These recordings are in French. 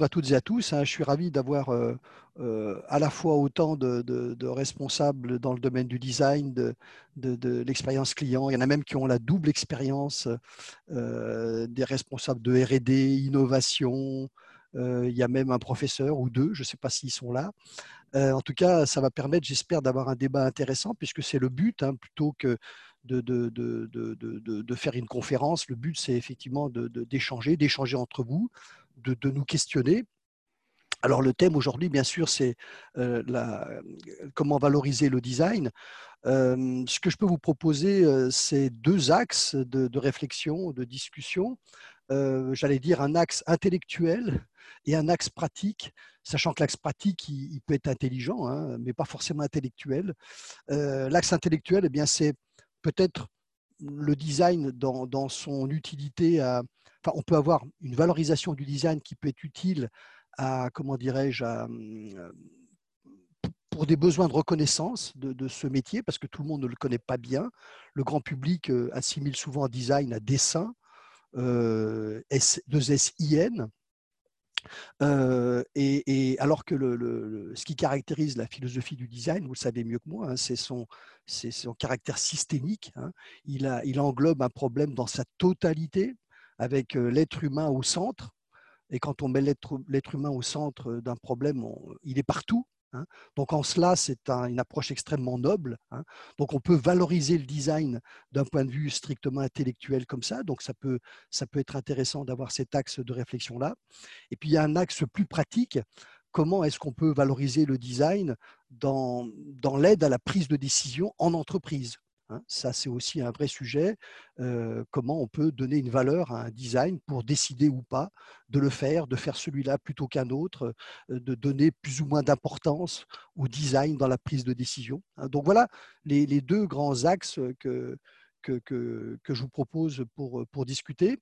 À toutes et à tous. Hein. Je suis ravi d'avoir euh, euh, à la fois autant de, responsables dans le domaine du design, de, l'expérience client. Il y en a même qui ont la double expérience euh, des responsables de RD, innovation. il y a même un professeur ou deux, je ne sais pas s'ils sont là. en tout cas, ça va permettre, j'espère, d'avoir un débat intéressant puisque c'est le but, hein, plutôt que de, de, faire une conférence. Le but, c'est effectivement d'échanger, d'échanger entre vous, de, nous questionner. Alors le thème aujourd'hui, bien sûr, c'est euh, comment valoriser le design. Euh, ce que je peux vous proposer, euh, c'est deux axes de, réflexion, de discussion. J'allais dire un axe intellectuel et un axe pratique, sachant que l'axe pratique, il, peut être intelligent, hein, mais pas forcément intellectuel. l'axe intellectuel, eh bien, c'est peut-être le design dans, son utilité à, on peut avoir une valorisation du design qui peut être utile à, comment dirais-je, pour des besoins de reconnaissance de, ce métier, parce que tout le monde ne le connaît pas bien. Le grand public euh, assimile souvent design à dessin, euh, S, 2SIN. Et, alors que le, ce qui caractérise la philosophie du design, vous le savez mieux que moi, hein, c'est son, son, caractère systémique. Hein. Il, a, il englobe un problème dans sa totalité avec l'être humain au centre. Et quand on met l'être humain au centre d'un problème, il est partout. Hein. Donc en cela, c'est une approche extrêmement noble. Hein. Donc on peut valoriser le design d'un point de vue strictement intellectuel comme ça. Donc ça peut, ça peut être intéressant d'avoir cet axe de réflexion-là. Et puis il y a un axe plus pratique. Comment est-ce qu'on peut valoriser le design dans, dans l'aide à la prise de décision en entreprise? Ça, c'est aussi un vrai sujet. comment on peut donner une valeur à un design pour décider ou pas de le faire, de faire celui-là plutôt qu'un autre, de donner plus ou moins d'importance au design dans la prise de décision. Hein. Donc voilà les, deux grands axes que, je vous propose pour, discuter.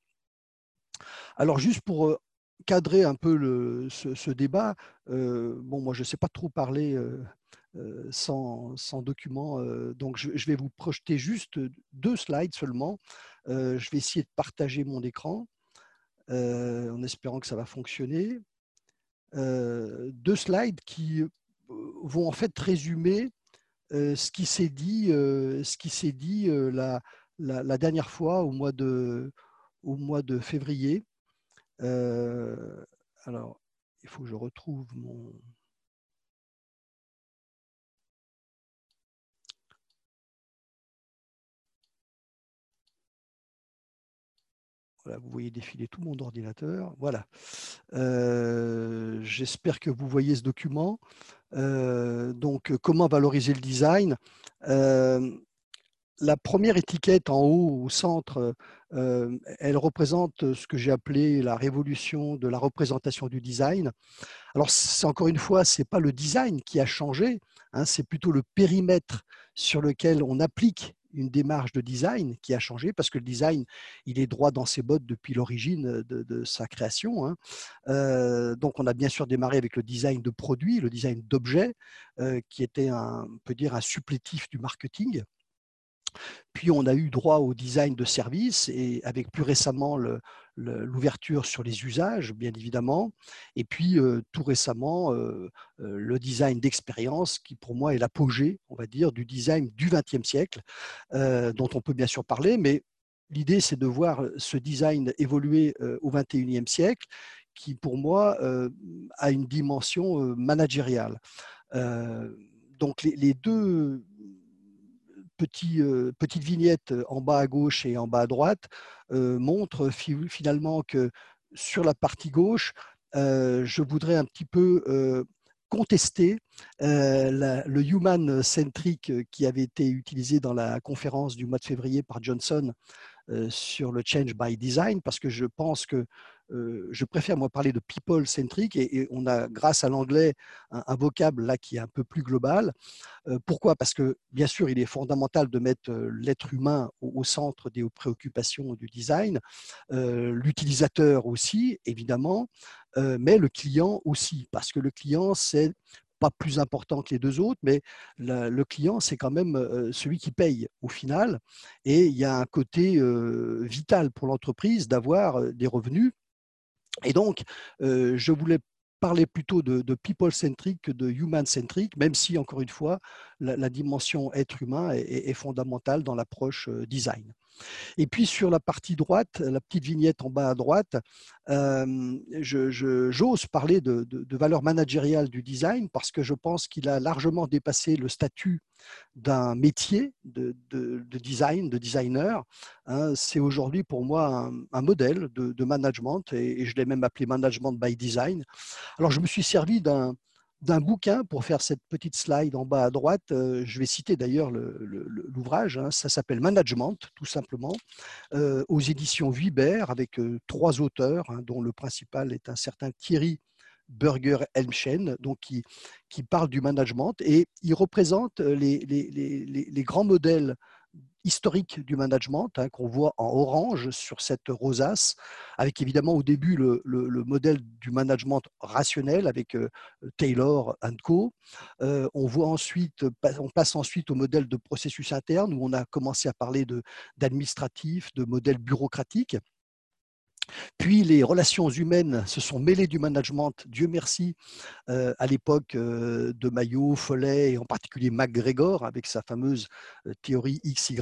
Alors juste pour cadrer un peu ce, débat, bon, moi je ne sais pas trop parler euh, sans, sans, document. Euh, donc, je, vais vous projeter juste deux slides seulement. Euh, je vais essayer de partager mon écran en espérant que ça va fonctionner. deux slides qui vont en fait résumer ce qui s'est dit, ce qui la, dernière fois au mois de, au mois de février. alors, il faut que je retrouve mon, vous voyez défiler tout mon ordinateur. Voilà. Euh, j'espère que vous voyez ce document. Euh, donc, comment valoriser le design? Euh, La première étiquette en haut, au centre, elle représente ce que j'ai appelé la révolution de la représentation du design. Alors, encore une fois, ce n'est pas le design qui a changé, hein, c'est plutôt le périmètre sur lequel on applique une démarche de design qui a changé parce que le design, il est droit dans ses bottes depuis l'origine de, sa création. Hein. Euh, donc, on a bien sûr démarré avec le design de produits, le design d'objets, euh, qui était un, on peut dire un supplétif du marketing. Puis on a eu droit au design de services et avec plus récemment l'ouverture sur les usages, bien évidemment. Et puis tout récemment, le design d'expérience qui pour moi est l'apogée, on va dire, du design du XXe siècle, dont on peut bien sûr parler, mais l'idée c'est de voir ce design évoluer au XXIe siècle qui pour moi a une dimension managériale. donc les deux euh, petite vignette euh, en bas à gauche et en bas à droite euh, montre finalement que sur la partie gauche, je voudrais un petit peu contester le human centric qui avait été utilisé dans la conférence du mois de février par Johnson sur le change by design, parce que je pense que euh, je préfère moi parler de people centric et, on a grâce à l'anglais un, vocable là qui est un peu plus global. Euh, pourquoi? Parce que bien sûr il est fondamental de mettre euh, l'être humain au, centre des préoccupations du design, l'utilisateur aussi évidemment, mais le client aussi parce que le client c'est pas plus important que les deux autres, mais le client, c'est quand même celui qui paye au final. Et il y a un côté vital pour l'entreprise d'avoir des revenus Et donc, je voulais parler plutôt de, people-centric que de human-centric, même si, encore une fois, la, dimension être humain est fondamentale dans l'approche design. Et puis sur la partie droite, la petite vignette en bas à droite, j'ose parler de, valeur managériale du design parce que je pense qu'il a largement dépassé le statut d'un métier de, design, de designer. Hein. C'est aujourd'hui pour moi un, modèle de, management et je l'ai même appelé management by design. Alors je me suis servi d'un d'un bouquin pour faire cette petite slide en bas à droite. Euh, je vais citer d'ailleurs l'ouvrage. Hein. ça s'appelle Management, tout simplement, euh, aux éditions Vibert, avec euh, trois auteurs, hein, dont le principal est un certain Thierry Burger Elmschen, donc qui, qui parle du management et il représente les, les, les, les grands modèles historique du management hein, qu'on voit en orange sur cette rosace, avec évidemment au début le, modèle du management rationnel avec euh, Taylor Co. Euh, on voit ensuite, on passe ensuite au modèle de processus interne où on a commencé à parler d'administratif, de, de modèle bureaucratique. Puis les relations humaines se sont mêlées du management, Dieu merci, euh, à l'époque euh, de Maillot, Follet et en particulier MacGregor avec sa fameuse euh, théorie XY.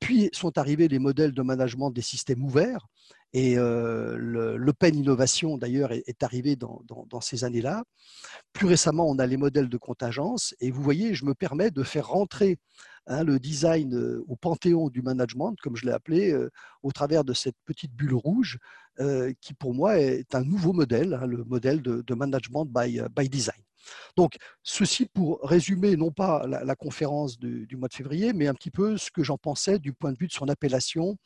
puis sont arrivés les modèles de management des systèmes ouverts et l'open innovation, d'ailleurs, est, arrivé dans, ces années-là. Plus récemment, on a les modèles de contingence. Et vous voyez, je me permets de faire rentrer Hein, le design euh, au panthéon du management, comme je l'ai appelé, euh, au travers de cette petite bulle rouge, euh, qui pour moi est un nouveau modèle, hein, le modèle de, management by, design. Donc, ceci pour résumer non pas la, conférence du, mois de février, mais un petit peu ce que j'en pensais du point de vue de son appellation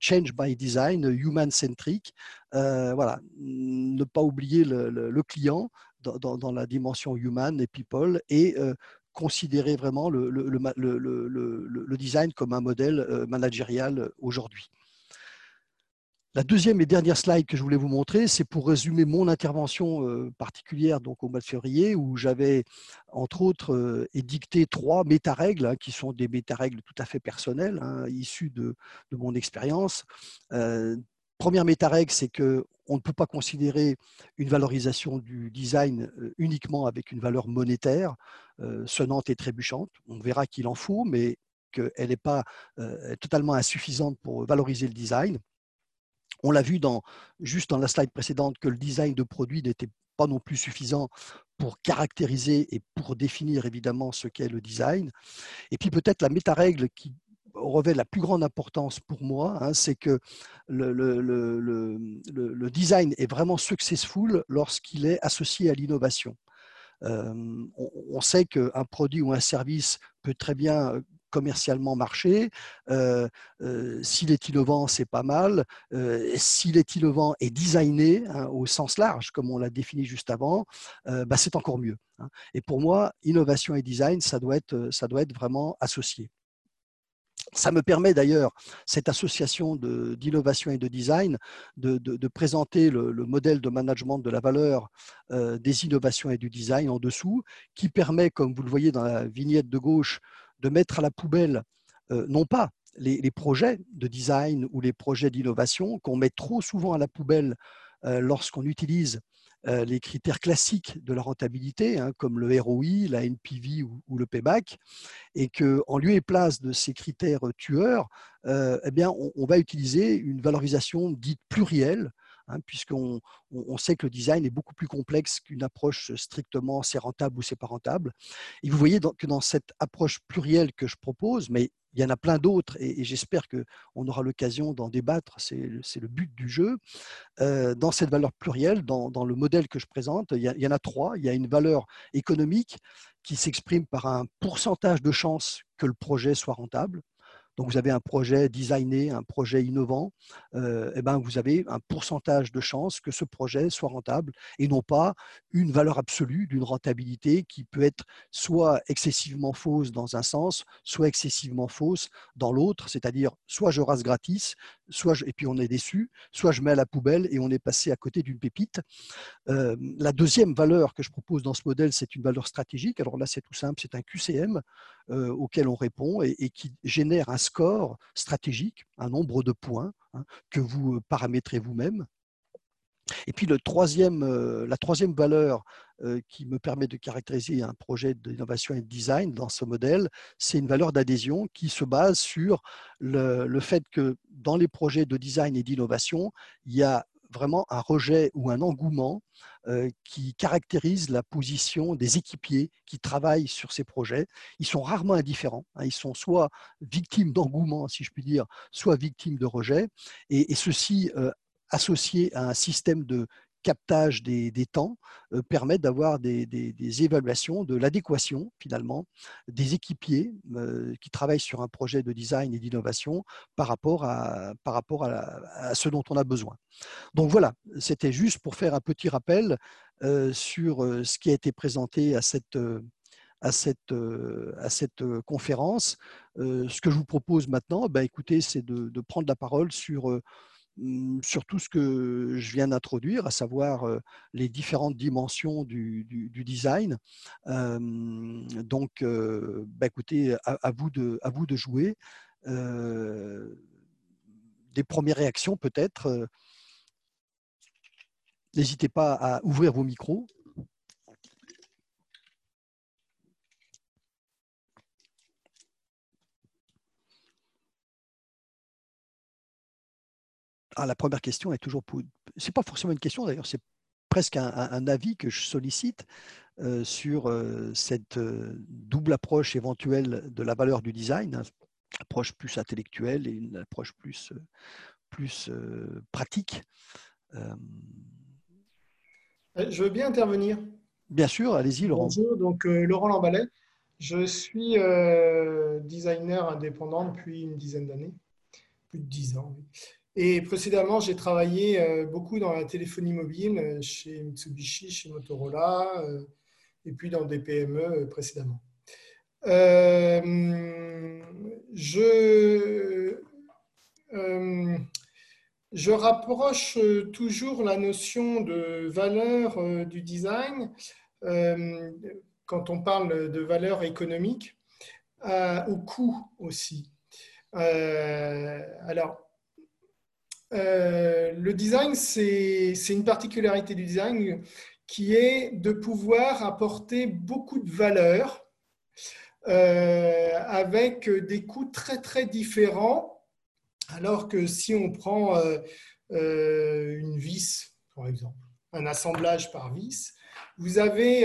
Change by Design, Human-Centric. voilà, ne pas oublier le, client dans, la dimension human et people et considérer vraiment le, le, design comme un modèle euh, managérial aujourd'hui. La deuxième et dernière slide que je voulais vous montrer, c'est pour résumer mon intervention euh, particulière donc au mois de février, où j'avais entre autres euh, édicté trois méta-règles, hein, qui sont des méta-règles tout à fait personnelles, hein, issues de, mon expérience. première méta-règle, c'est que on ne peut pas considérer une valorisation du design uniquement avec une valeur monétaire. Euh, sonnante et trébuchante. On verra qu'il en faut, mais qu'elle n'est pas euh, totalement insuffisante pour valoriser le design. On l'a vu dans, juste dans la slide précédente que le design de produit n'était pas non plus suffisant pour caractériser et pour définir évidemment ce qu'est le design. Et puis peut-être la méta-règle qui revêt la plus grande importance pour moi, hein, c'est que le, le, design est vraiment successful lorsqu'il est associé à l'innovation on, sait qu'un produit ou un service peut très bien commercialement marcher. S'il est innovant, c'est pas mal. S'il est innovant et designé hein, au sens large, comme on l'a défini juste avant, bah, c'est encore mieux. Hein. Et pour moi, innovation et design, ça doit être, ça doit être vraiment associé. Ça me permet d'ailleurs, cette association d'innovation et de design, de, présenter le, modèle de management de la valeur euh, des innovations et du design en dessous, qui permet, comme vous le voyez dans la vignette de gauche, de mettre à la poubelle euh, non pas les, projets de design ou les projets d'innovation qu'on met trop souvent à la poubelle euh, lorsqu'on utilise euh, les critères classiques de la rentabilité, hein, comme le ROI, la NPV ou, le payback, et qu'en lieu et place de ces critères tueurs, eh bien, on, va utiliser une valorisation dite plurielle, hein, puisqu'on on, sait que le design est beaucoup plus complexe qu'une approche strictement c'est rentable ou c'est pas rentable. Et vous voyez que dans cette approche plurielle que je propose, mais il y en a plein d'autres et, j'espère qu'on aura l'occasion d'en débattre, c'est le but du jeu. Euh, dans cette valeur plurielle, dans, le modèle que je présente, il y, en a trois. Il y a une valeur économique qui s'exprime par un pourcentage de chance que le projet soit rentable. Donc vous avez un projet designé, un projet innovant, euh, eh ben vous avez un pourcentage de chance que ce projet soit rentable et non pas une valeur absolue d'une rentabilité qui peut être soit excessivement fausse dans un sens, soit excessivement fausse dans l'autre, c'est-à-dire soit je rase gratis, soit et puis on est déçu, soit je mets à la poubelle et on est passé à côté d'une pépite. Euh, la deuxième valeur que je propose dans ce modèle, c'est une valeur stratégique. Alors là, c'est tout simple, c'est un QCM euh, auquel on répond et, qui génère un score stratégique, un nombre de points hein, que vous paramétrez vous-même Et puis le troisième, la troisième valeur qui me permet de caractériser un projet d'innovation et de design dans ce modèle, c'est une valeur d'adhésion qui se base sur le, fait que dans les projets de design et d'innovation, il y a vraiment un rejet ou un engouement euh, qui caractérise la position des équipiers qui travaillent sur ces projets. Ils sont rarement indifférents. Hein. Ils sont soit victimes d'engouement, si je puis dire, soit victimes de rejet. Et, ceci euh, associé à un système de captage des, temps euh, permet d'avoir des, évaluations de l'adéquation finalement des équipiers qui travaillent sur un projet de design et d'innovation par rapport, à, par rapport à, ce dont on a besoin. Donc voilà, c'était juste pour faire un petit rappel euh, sur euh, ce qui a été présenté à cette, à cette, à cette conférence. ce que je vous propose maintenant, ben, écoutez, c'est de, prendre la parole sur sur tout ce que je viens d'introduire, à savoir les différentes dimensions du, design. donc, bah, écoutez, à vous de jouer. des premières réactions peut-être. N'hésitez pas à ouvrir vos micros. Ah, la première question est toujours. Ce n'est pas forcément une question d'ailleurs, c'est presque un, avis que je sollicite euh, sur euh, cette euh, double approche éventuelle de la valeur du design, hein, approche plus intellectuelle et une approche plus, plus pratique. Je veux bien intervenir. Bien sûr, allez-y Laurent. Bonjour, donc Laurent Lambalet. Je suis designer indépendant depuis une dizaine d'années, plus de dix ans. Oui. Et précédemment, j'ai travaillé euh, beaucoup dans la téléphonie mobile euh, chez Mitsubishi, chez Motorola, euh, et puis dans des PME précédemment. je, je rapproche toujours la notion de valeur du design quand on parle de valeur économique au coût aussi. alors, euh, le design, c'est une particularité du design qui est de pouvoir apporter beaucoup de valeur euh, avec des coûts très très différents, alors que si on prend euh, une vis, par exemple, un assemblage par vis, vous avez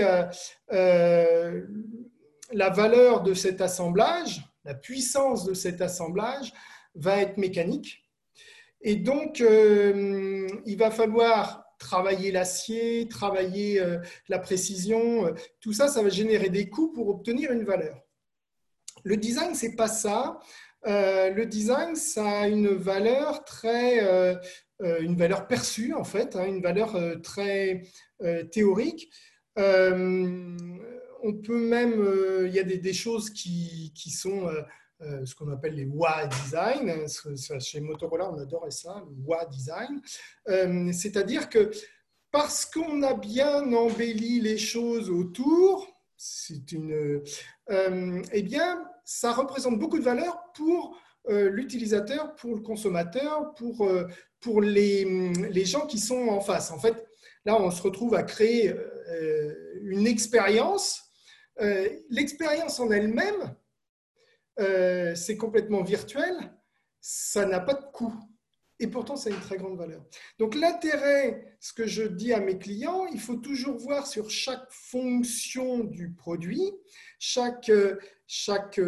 la valeur de cet assemblage, la puissance de cet assemblage va être mécanique et donc, euh, il va falloir travailler l'acier, travailler euh, la précision. Euh, tout ça, ça va générer des coûts pour obtenir une valeur. Le design, c'est pas ça. le design, ça a une valeur très, une valeur perçue en fait, hein, une valeur très théorique. on peut même, il y a des, choses qui, sont ce qu'on appelle les WA design. Chez Motorola, on adorait ça, le WA design. Euh, c'est-à-dire que parce qu'on a bien embelli les choses autour, c'est une, euh, eh bien, ça représente beaucoup de valeur pour l'utilisateur, pour le consommateur, pour, pour les, les, gens qui sont en face. En fait, là, on se retrouve à créer une expérience. L'expérience en elle-même, euh, c'est complètement virtuel, ça n'a pas de coût. Et pourtant, ça a une très grande valeur. Donc l'intérêt, ce que je dis à mes clients, il faut toujours voir sur chaque fonction du produit, chaque, chaque,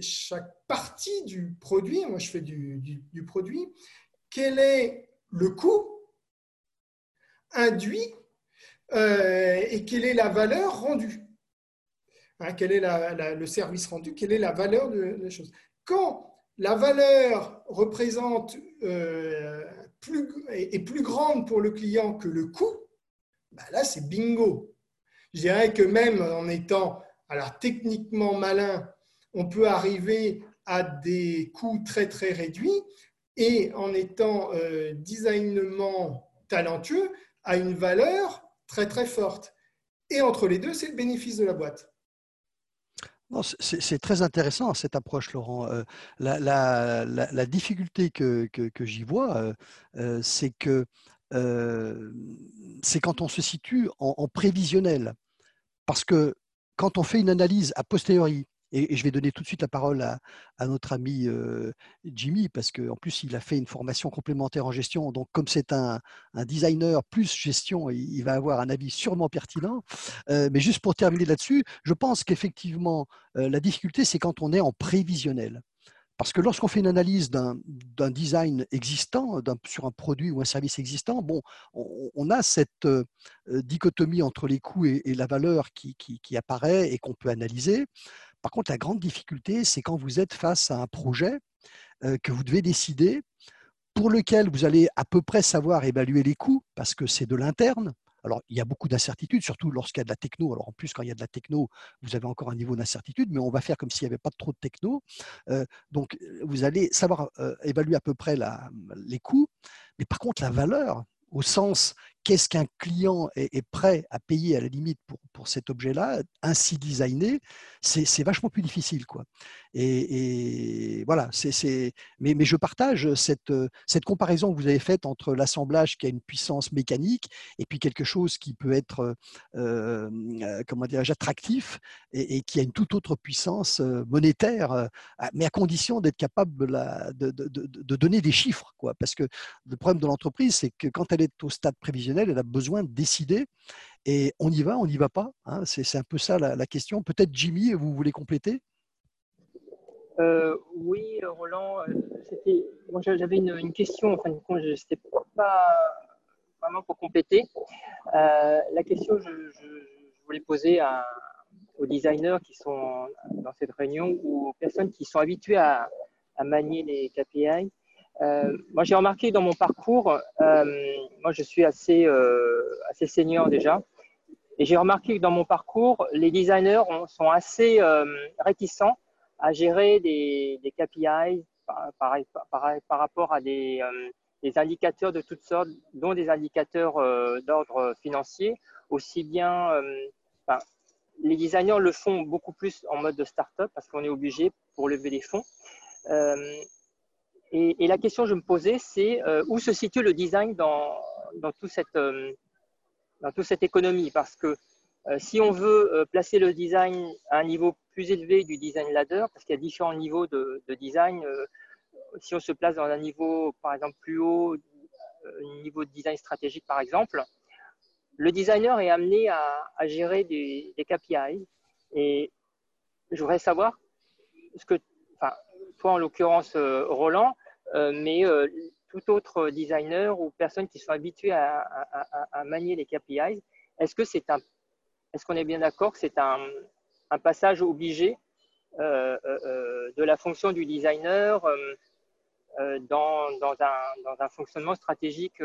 chaque partie du produit, moi je fais du, du, produit, quel est le coût induit euh, et quelle est la valeur rendue? Hein, quel est le service rendu, quelle est la valeur de, la chose. Quand la valeur représente euh, plus, est, plus grande pour le client que le coût, bah là c'est bingo. Je dirais que même en étant alors techniquement malin, on peut arriver à des coûts très très réduits et en étant euh, designement talentueux à une valeur très très forte. Et entre les deux, c'est le bénéfice de la boîte. C'est très intéressant cette approche, Laurent. Euh, la, difficulté que, j'y vois, euh, euh, c'est que c'est quand on se situe en, prévisionnel. Parce que quand on fait une analyse a posteriori, et, je vais donner tout de suite la parole à, notre ami Jimmy, parce qu'en plus, il a fait une formation complémentaire en gestion. Donc, comme c'est un, designer plus gestion, il, va avoir un avis sûrement pertinent. mais juste pour terminer là-dessus, je pense qu'effectivement, la difficulté, c'est quand on est en prévisionnel. Parce que lorsqu'on fait une analyse d'un design existant, sur un produit ou un service existant, bon, on, a cette euh, dichotomie entre les coûts et, la valeur qui, apparaît et qu'on peut analyser. Par contre, la grande difficulté, c'est quand vous êtes face à un projet euh, que vous devez décider, pour lequel vous allez à peu près savoir évaluer les coûts, parce que c'est de l'interne, alors, il y a beaucoup d'incertitudes, surtout lorsqu'il y a de la techno. Alors, en plus, quand il y a de la techno, vous avez encore un niveau d'incertitude, mais on va faire comme s'il n'y avait pas trop de techno. Euh, donc, vous allez savoir euh, évaluer à peu près les coûts, mais par contre, la valeur, au sens qu'est-ce qu'un client est, prêt à payer à la limite pour, pour cet objet-là, ainsi designé, c'est vachement plus difficile. Quoi. Et, voilà, c'est mais, mais, je partage cette, cette comparaison que vous avez faite entre l'assemblage qui a une puissance mécanique et puis quelque chose qui peut être euh, comment attractif et, qui a une toute autre puissance monétaire, mais à condition d'être capable de, de, de, de, donner des chiffres. Quoi. Parce que le problème de l'entreprise, c'est que quand elle est au stade prévisionnel, elle a besoin de décider. Et on y va, on n'y va pas. Hein. c'est un peu ça la, question. Peut-être Jimmy, vous voulez compléter? Euh, Oui, Roland. Euh, j'avais une, question. Enfin, c'était pas vraiment pour compléter. Euh, la question, je, je, voulais poser aux designers qui sont dans cette réunion ou aux personnes qui sont habituées à, à manier les KPI. Euh, moi, j'ai remarqué dans mon parcours, euh, moi, je suis assez, euh, assez senior déjà, et j'ai remarqué que dans mon parcours, les designers sont assez réticents à gérer des, des KPI par, rapport à des, indicateurs de toutes sortes, dont des indicateurs d'ordre financier, aussi bien. Les designers le font beaucoup plus en mode de start-up parce qu'on est obligé pour lever des fonds. Et, la question que je me posais, c'est euh, où se situe le design dans, dans, tout cette, euh, dans toute cette économie? Parce que euh, si on veut placer le design à un niveau plus élevé du design ladder, parce qu'il y a différents niveaux de, de design, si on se place dans un niveau, par exemple, plus haut, niveau de design stratégique, par exemple, le designer est amené à, gérer des, des, KPI. Et je voudrais savoir ce que, en l'occurrence euh, Roland, euh, mais euh, tout autre designer ou personne qui sont habitués à, manier les KPIs, est-ce que c'est un, est-ce qu'on est bien d'accord que c'est un, passage obligé de la fonction du designer dans, un, fonctionnement stratégique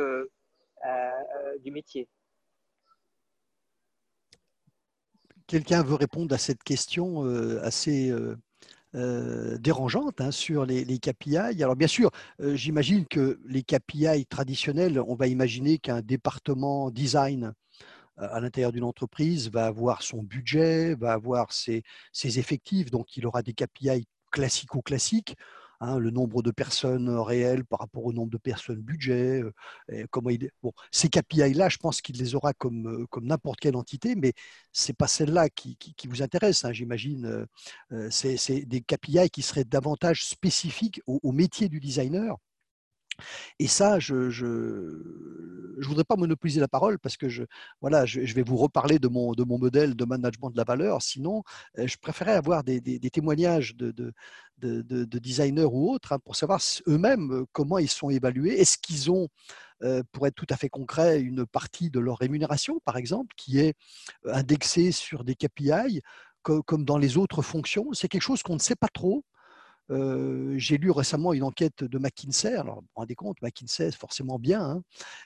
du métier? Quelqu'un veut répondre à cette question assez euh, dérangeante hein, sur les, KPI. Alors bien sûr, euh, j'imagine que les KPI traditionnels, on va imaginer qu'un département design euh, à l'intérieur d'une entreprise va avoir son budget, va avoir ses, effectifs, donc il aura des KPI classico-classiques. Hein, le nombre de personnes réelles par rapport au nombre de personnes budget, euh, comment il... bon, ces KPI-là, je pense qu'il les aura comme, euh, comme n'importe quelle entité, mais ce n'est pas celle-là qui, qui, vous intéresse, hein, j'imagine. Euh, c'est des KPI qui seraient davantage spécifiques au métier du designer et ça, je ne voudrais pas monopoliser la parole parce que je, voilà, je, vais vous reparler de mon, de mon modèle de management de la valeur. Sinon, euh, je préférais avoir des, des, témoignages de, de, de, designers ou autres hein, pour savoir eux-mêmes euh, comment ils sont évalués. Est-ce qu'ils ont, euh, pour être tout à fait concret, une partie de leur rémunération, par exemple, qui est indexée sur des KPI comme dans les autres fonctions? C'est quelque chose qu'on ne sait pas trop j'ai lu récemment une enquête de McKinsey. Alors, vous vous rendez compte, McKinsey, forcément bien, hein,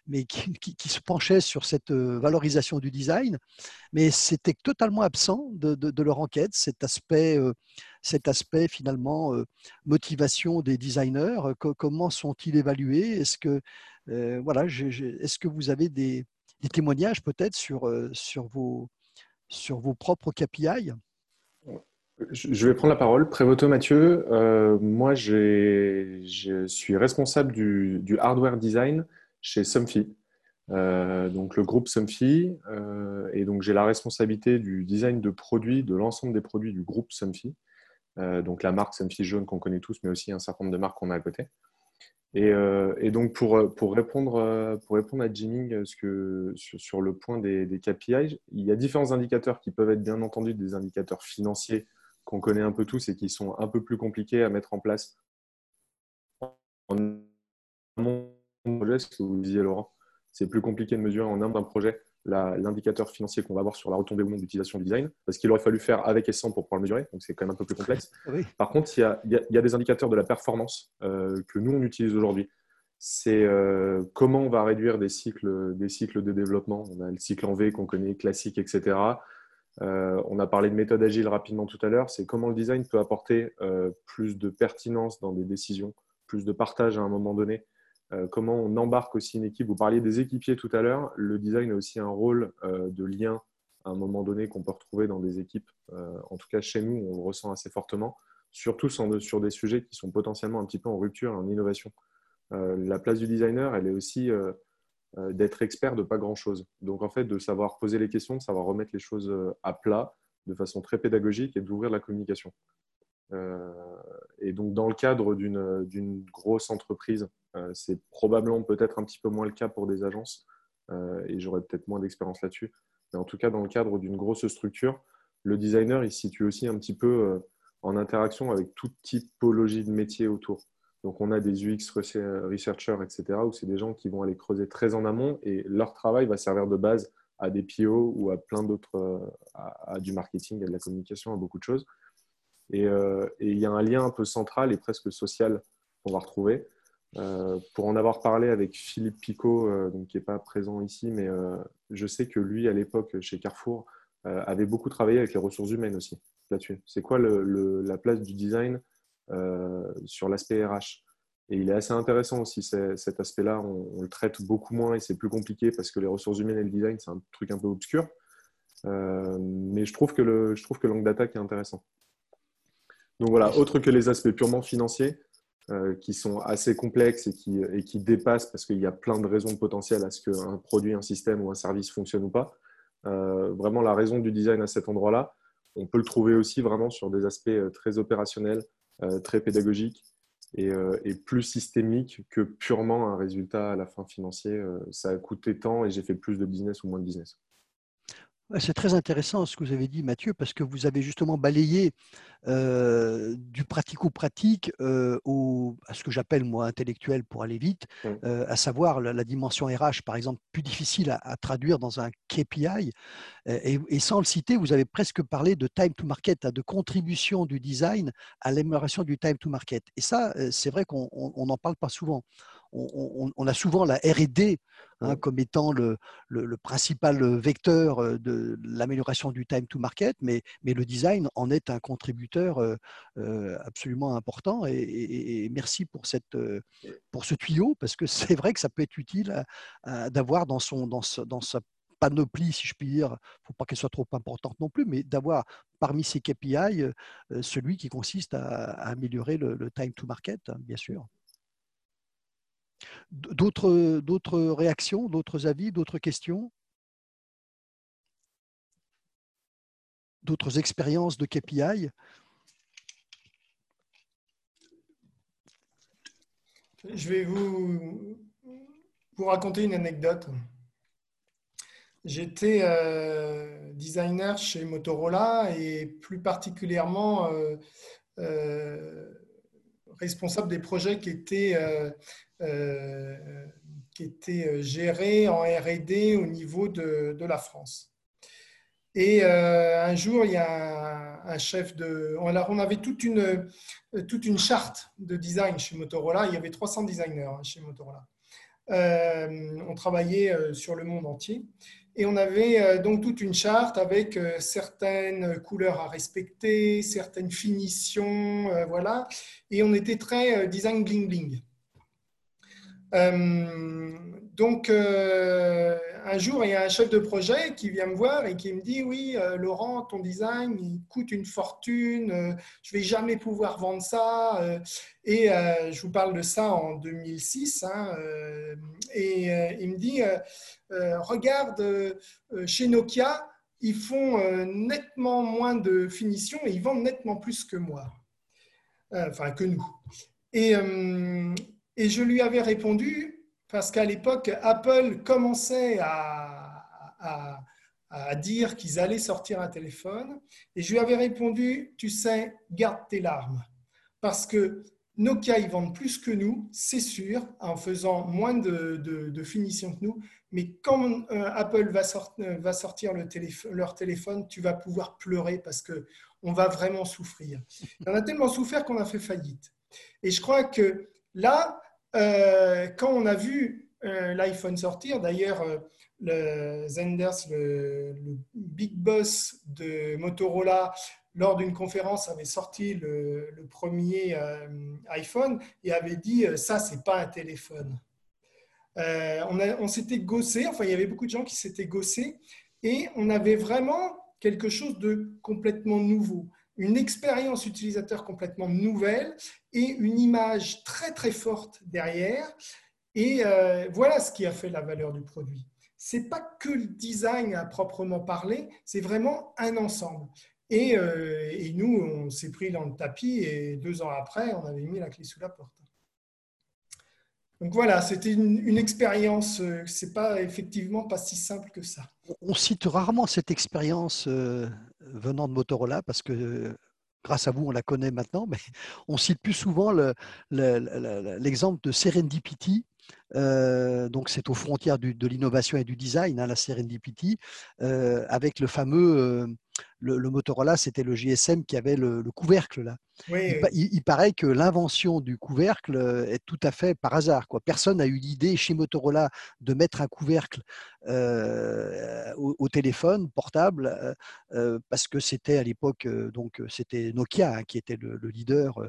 mais qui, se penchait sur cette valorisation du design. Mais c'était totalement absent de, leur enquête, cet aspect, cet aspect finalement motivation des designers. comment sont-ils évalués? Est-ce que, voilà, est-ce que vous avez des, témoignages peut-être sur, sur, vos, sur vos propres KPI je vais prendre la parole. Prévoto Mathieu, euh, moi je suis responsable du, hardware design chez Somfy. donc le groupe Somfy. et donc j'ai la responsabilité du design de produits, de l'ensemble des produits du groupe Somfy. donc la marque Somfy jaune qu'on connaît tous, mais aussi un certain nombre de marques qu'on a à côté. Et, donc, pour, répondre, pour répondre à Jimmy sur, le point des, KPI, il y a différents indicateurs qui peuvent être bien entendu des indicateurs financiers qu'on connaît un peu tous et qui sont un peu plus compliqués à mettre en place en amont projet, ce que vous disiez, Laurent. C'est plus compliqué de mesurer en amont d'un projet l'indicateur financier qu'on va avoir sur la retombée ou non d'utilisation du design, parce qu'il aurait fallu faire avec et sans pour pouvoir le mesurer, donc c'est quand même un peu plus complexe. Par contre, il y, a, il y, a, des indicateurs de la performance euh, que nous, on utilise aujourd'hui. C'est euh, comment on va réduire des cycles, des cycles de développement. On a le cycle en V qu'on connaît, classique, etc. Euh, on a parlé de méthode agile rapidement tout à l'heure. C'est comment le design peut apporter plus de pertinence dans des décisions, plus de partage à un moment donné, euh, comment on embarque aussi une équipe. Vous parliez des équipiers tout à l'heure. Le design a aussi un rôle euh, de lien à un moment donné qu'on peut retrouver dans des équipes. Euh, en tout cas, chez nous, on le ressent assez fortement, surtout sur des sujets qui sont potentiellement un petit peu en rupture en innovation. la place du designer, elle est aussi d'être expert de pas grand-chose. Donc, en fait, de savoir poser les questions, de savoir remettre les choses à plat de façon très pédagogique et d'ouvrir la communication. et donc, dans le cadre d'une grosse entreprise euh, c'est probablement peut-être un petit peu moins le cas pour des agences euh, et j'aurais peut-être moins d'expérience là-dessus. Mais en tout cas, dans le cadre d'une grosse structure, le designer, il se situe aussi un petit peu euh, en interaction avec toute typologie de métier autour. Donc, on a des UX researchers, etc., où c'est des gens qui vont aller creuser très en amont et leur travail va servir de base à des PO ou à plein d'autres, à, du marketing, à de la communication, à beaucoup de choses. Et, et, il y a un lien un peu central et presque social qu'on va retrouver. Euh, pour en avoir parlé avec Philippe Picot, euh, donc, qui n'est pas présent ici, mais euh, je sais que lui, à l'époque, chez Carrefour, avait beaucoup travaillé avec les ressources humaines aussi là-dessus. C'est quoi la place du design sur l'aspect RH Et il est assez intéressant aussi cet aspect-là. On, le traite beaucoup moins et c'est plus compliqué parce que les ressources humaines et le design, c'est un truc un peu obscur. mais je trouve que le, je trouve que l'angle d'attaque est intéressant. Donc voilà, autre que les aspects purement financiers, euh, qui sont assez complexes et qui, et qui dépassent parce qu'il y a plein de raisons potentielles à ce qu'un produit, un système ou un service fonctionne ou pas. Euh, vraiment, la raison du design à cet endroit-là, on peut le trouver aussi vraiment sur des aspects euh, très opérationnels, très pédagogiques et, et, plus systémiques que purement un résultat à la fin financier. ça a coûté tant et j'ai fait plus de business ou moins de business. C'est très intéressant ce que vous avez dit, Mathieu, parce que vous avez justement balayé euh, du pratico-pratique euh, à ce que j'appelle moi intellectuel pour aller vite, euh, à savoir la, dimension RH, par exemple, plus difficile à, traduire dans un KPI. Et, et, sans le citer, vous avez presque parlé de time to market, de contribution du design à l'amélioration du time to market. Et ça, c'est vrai qu'on n'en parle pas souvent on, a souvent la RD hein, comme étant le, principal vecteur euh, de l'amélioration du time to market, mais, le design en est un contributeur euh, euh, absolument important. Et, merci pour, ce tuyau, parce que c'est vrai que ça peut être utile d'avoir dans, sa panoplie, si je puis dire, il ne faut pas qu'elle soit trop importante non plus, mais d'avoir parmi ces KPI celui qui consiste à, améliorer le, time to market, hein, bien sûr. D'autres réactions, d'autres avis, d'autres questions? D'autres expériences de KPI Je vais vous, raconter une anecdote. J'étais euh, designer chez Motorola et plus particulièrement euh, euh, responsable des projets qui étaient euh, qui était euh, géré en R&D au niveau de, de, la France. Et euh, un jour, il y a un, chef de... On, on avait toute une, toute une charte de design chez Motorola. Il y avait 300 designers hein, chez Motorola. on travaillait sur le monde entier. Et on avait donc toute une charte avec certaines couleurs à respecter, certaines finitions, voilà. Et on était très design bling bling. Donc, un jour, il y a un chef de projet qui vient me voir et qui me dit Oui, Laurent, ton design, il coûte une fortune, je ne vais jamais pouvoir vendre ça. et je vous parle de ça en 2006. Hein, et il me dit Regarde, chez Nokia, ils font nettement moins de finition et ils vendent nettement plus que moi. Enfin, que nous. Et, et je lui avais répondu, parce qu'à l'époque, Apple commençait à, à, dire qu'ils allaient sortir un téléphone, et je lui avais répondu, tu sais, garde tes larmes, parce que Nokia, ils vendent plus que nous, c'est sûr, en faisant moins de, de, finition que nous, mais quand euh, Apple va, va sortir le leur téléphone, tu vas pouvoir pleurer parce qu'on va vraiment souffrir. On a tellement souffert qu'on a fait faillite. Et je crois que là, euh, quand on a vu euh, l'iPhone sortir, d'ailleurs, euh, le Zenders, le, big boss de Motorola, lors d'une conférence, avait sorti le, premier iPhone et avait dit ça, c'est pas un téléphone. on, on s'était gossé, enfin, il y avait beaucoup de gens qui s'étaient gossés et on avait vraiment quelque chose de complètement nouveau une expérience utilisateur complètement nouvelle et une image très très forte derrière. Et euh, voilà ce qui a fait la valeur du produit. C'est pas que le design à proprement parler, c'est vraiment un ensemble. Et, euh, et nous, on s'est pris dans le tapis et deux ans après, on avait mis la clé sous la porte. Donc voilà, c'était une, expérience, euh, c'est pas effectivement pas si simple que ça. On cite rarement cette expérience venant de Motorola parce que grâce à vous, on la connaît maintenant, mais on cite plus souvent l'exemple de Serendipity. Euh, donc c'est aux frontières de l'innovation et du design, hein, la Serendipity, avec le fameux le, Motorola, c'était le GSM qui avait le, couvercle là. il, paraît que l'invention du couvercle euh, est tout à fait par hasard. Quoi. Personne n'a eu l'idée chez Motorola de mettre un couvercle euh, au, téléphone portable euh, parce que c'était à l'époque donc c'était Nokia hein, qui était le, leader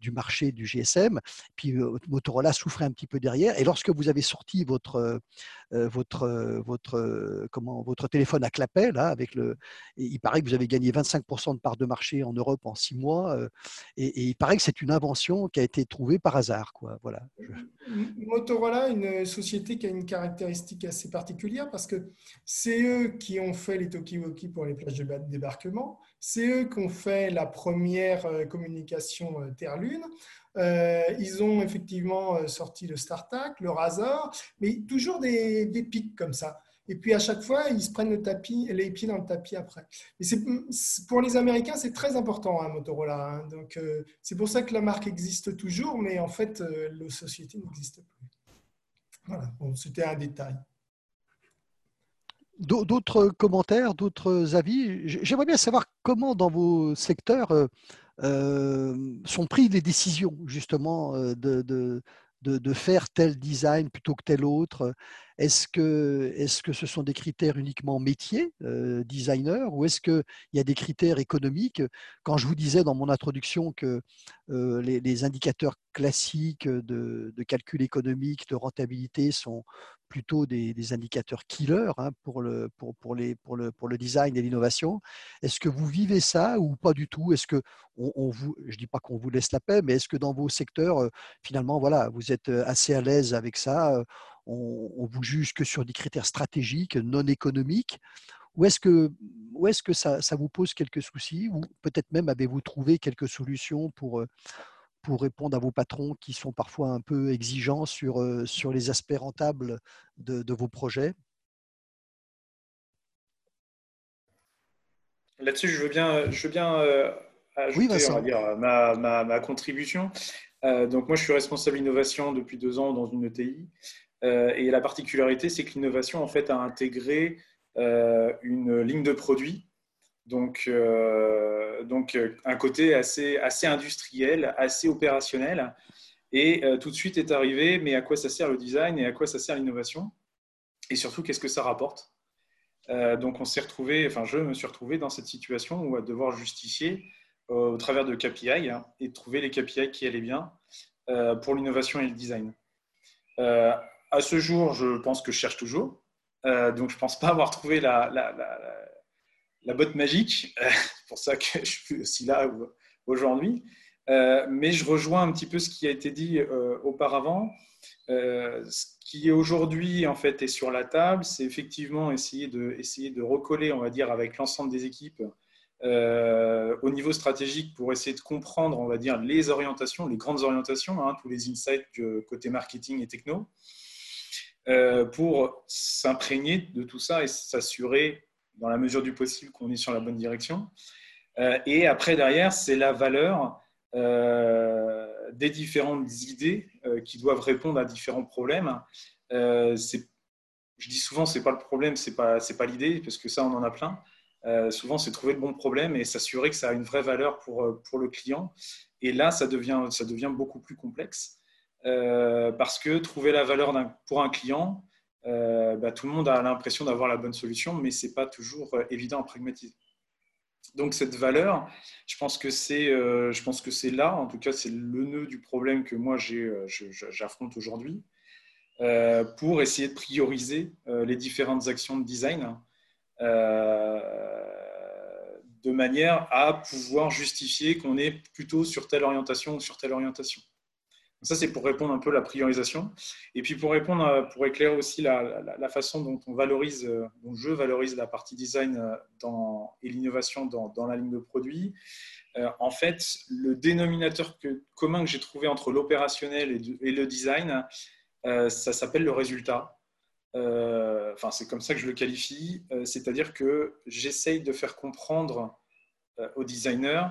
du marché du GSM. Puis Motorola souffrait un petit peu derrière. Et lorsque vous avez sorti votre votre votre comment votre téléphone à clapet là avec le, il paraît que vous avez gagné 25% de part de marché en Europe en six mois. Euh, et, il paraît que c'est une invention qui a été trouvée par hasard. Quoi. Voilà. Motorola, une société qui a une caractéristique assez particulière parce que c'est eux qui ont fait les Tokiwoki pour les plages de débarquement. C'est eux qui ont fait la première euh, communication euh, ils ont effectivement sorti le StarTAC, le Razor, mais toujours des, pics comme ça. Et puis à chaque fois, ils se prennent le tapis, les pieds dans le tapis après. Et c'est, pour les Américains, c'est très important, hein, Motorola. Hein. Donc euh, c'est pour ça que la marque existe toujours, mais en fait, euh, la société n'existe plus. Voilà, c'était un détail. D'autres commentaires, d'autres avis? J'aimerais bien savoir comment dans vos secteurs euh, sont prises les décisions justement de, de, de, faire tel design plutôt que tel autre. Est-ce que, est que ce sont des critères uniquement métiers, euh, designer, ou est-ce qu'il y a des critères économiques? Quand je vous disais dans mon introduction que les, indicateurs classiques de, calcul économique, de rentabilité sont plutôt des, indicateurs killers hein, pour, le, pour, pour, les, pour, le, pour le design et l'innovation. Est-ce que vous vivez ça ou pas du tout? Est-ce que on, vous, je dis pas qu'on vous laisse la paix, mais est-ce que dans vos secteurs, euh, finalement, voilà, vous êtes euh, assez à l'aise avec ça on, on vous juge que sur des critères stratégiques, non économiques? Ou est-ce que, ou est-ce que ça, ça, vous pose quelques soucis? Ou peut-être même avez-vous trouvé quelques solutions pour, euh, pour répondre à vos patrons qui sont parfois un peu exigeants sur, euh, sur les aspects rentables de, vos projets? Là-dessus, je veux bien, je veux bien euh, ajouter on va dire, ma, ma, contribution. Euh, donc moi, je suis responsable innovation depuis deux ans dans une ETI. et la particularité, c'est que l'innovation, en fait, a intégré une ligne de produit donc, euh, donc euh, un côté assez, assez industriel, assez opérationnel. Et euh, tout de suite est arrivé, mais à quoi ça sert le design et à quoi ça sert l'innovation? Et surtout, qu'est-ce que ça rapporte? Donc, on s'est retrouvé, enfin, je me suis retrouvé dans cette situation où à devoir justifier au travers de KPI hein, et trouver les KPI qui allaient bien pour l'innovation et le design. à ce jour, je pense que je cherche toujours. donc, je ne pense pas avoir trouvé la, botte magique. C'est pour ça que je suis aussi là aujourd'hui. mais je rejoins un petit peu ce qui a été dit auparavant. ce qui aujourd'hui en fait est sur la table, c'est effectivement essayer de, essayer de recoller, on va dire, avec l'ensemble des équipes euh, au niveau stratégique pour essayer de comprendre, on va dire, les orientations, les grandes orientations, hein, tous les insights côté marketing et techno, euh, pour s'imprégner de tout ça et s'assurer, dans la mesure du possible, qu'on est sur la bonne direction. Euh, et après, derrière, c'est la valeur des différentes idées qui doivent répondre à différents problèmes. je dis souvent, c'est pas le problème, c'est pas, pas l'idée, parce que ça, on en a plein. Euh, souvent, c'est trouver le bon problème et s'assurer que ça a une vraie valeur pour, euh, pour le client. Et là, ça devient, ça devient beaucoup plus complexe euh, parce que trouver la valeur pour un client, bah, tout le monde a l'impression d'avoir la bonne solution, mais ce n'est pas toujours évident à pragmatiser. Donc cette valeur, je pense que c'est, je pense que c'est là, en tout cas, c'est le nœud du problème que moi j'affronte aujourd'hui, pour essayer de prioriser les différentes actions de design de manière à pouvoir justifier qu'on est plutôt sur telle orientation ou sur telle orientation. Ça, c'est pour répondre un peu à la priorisation. Et puis pour répondre, pour éclairer aussi la, façon dont on valorise, dont je valorise la partie design dans, et l'innovation dans, la ligne de produit. Euh, en fait, le dénominateur commun que j'ai trouvé entre l'opérationnel et, le design, euh, ça s'appelle le résultat. Euh, enfin c'est comme ça que je le qualifie, euh, c'est-à-dire que j'essaye de faire comprendre euh, aux designers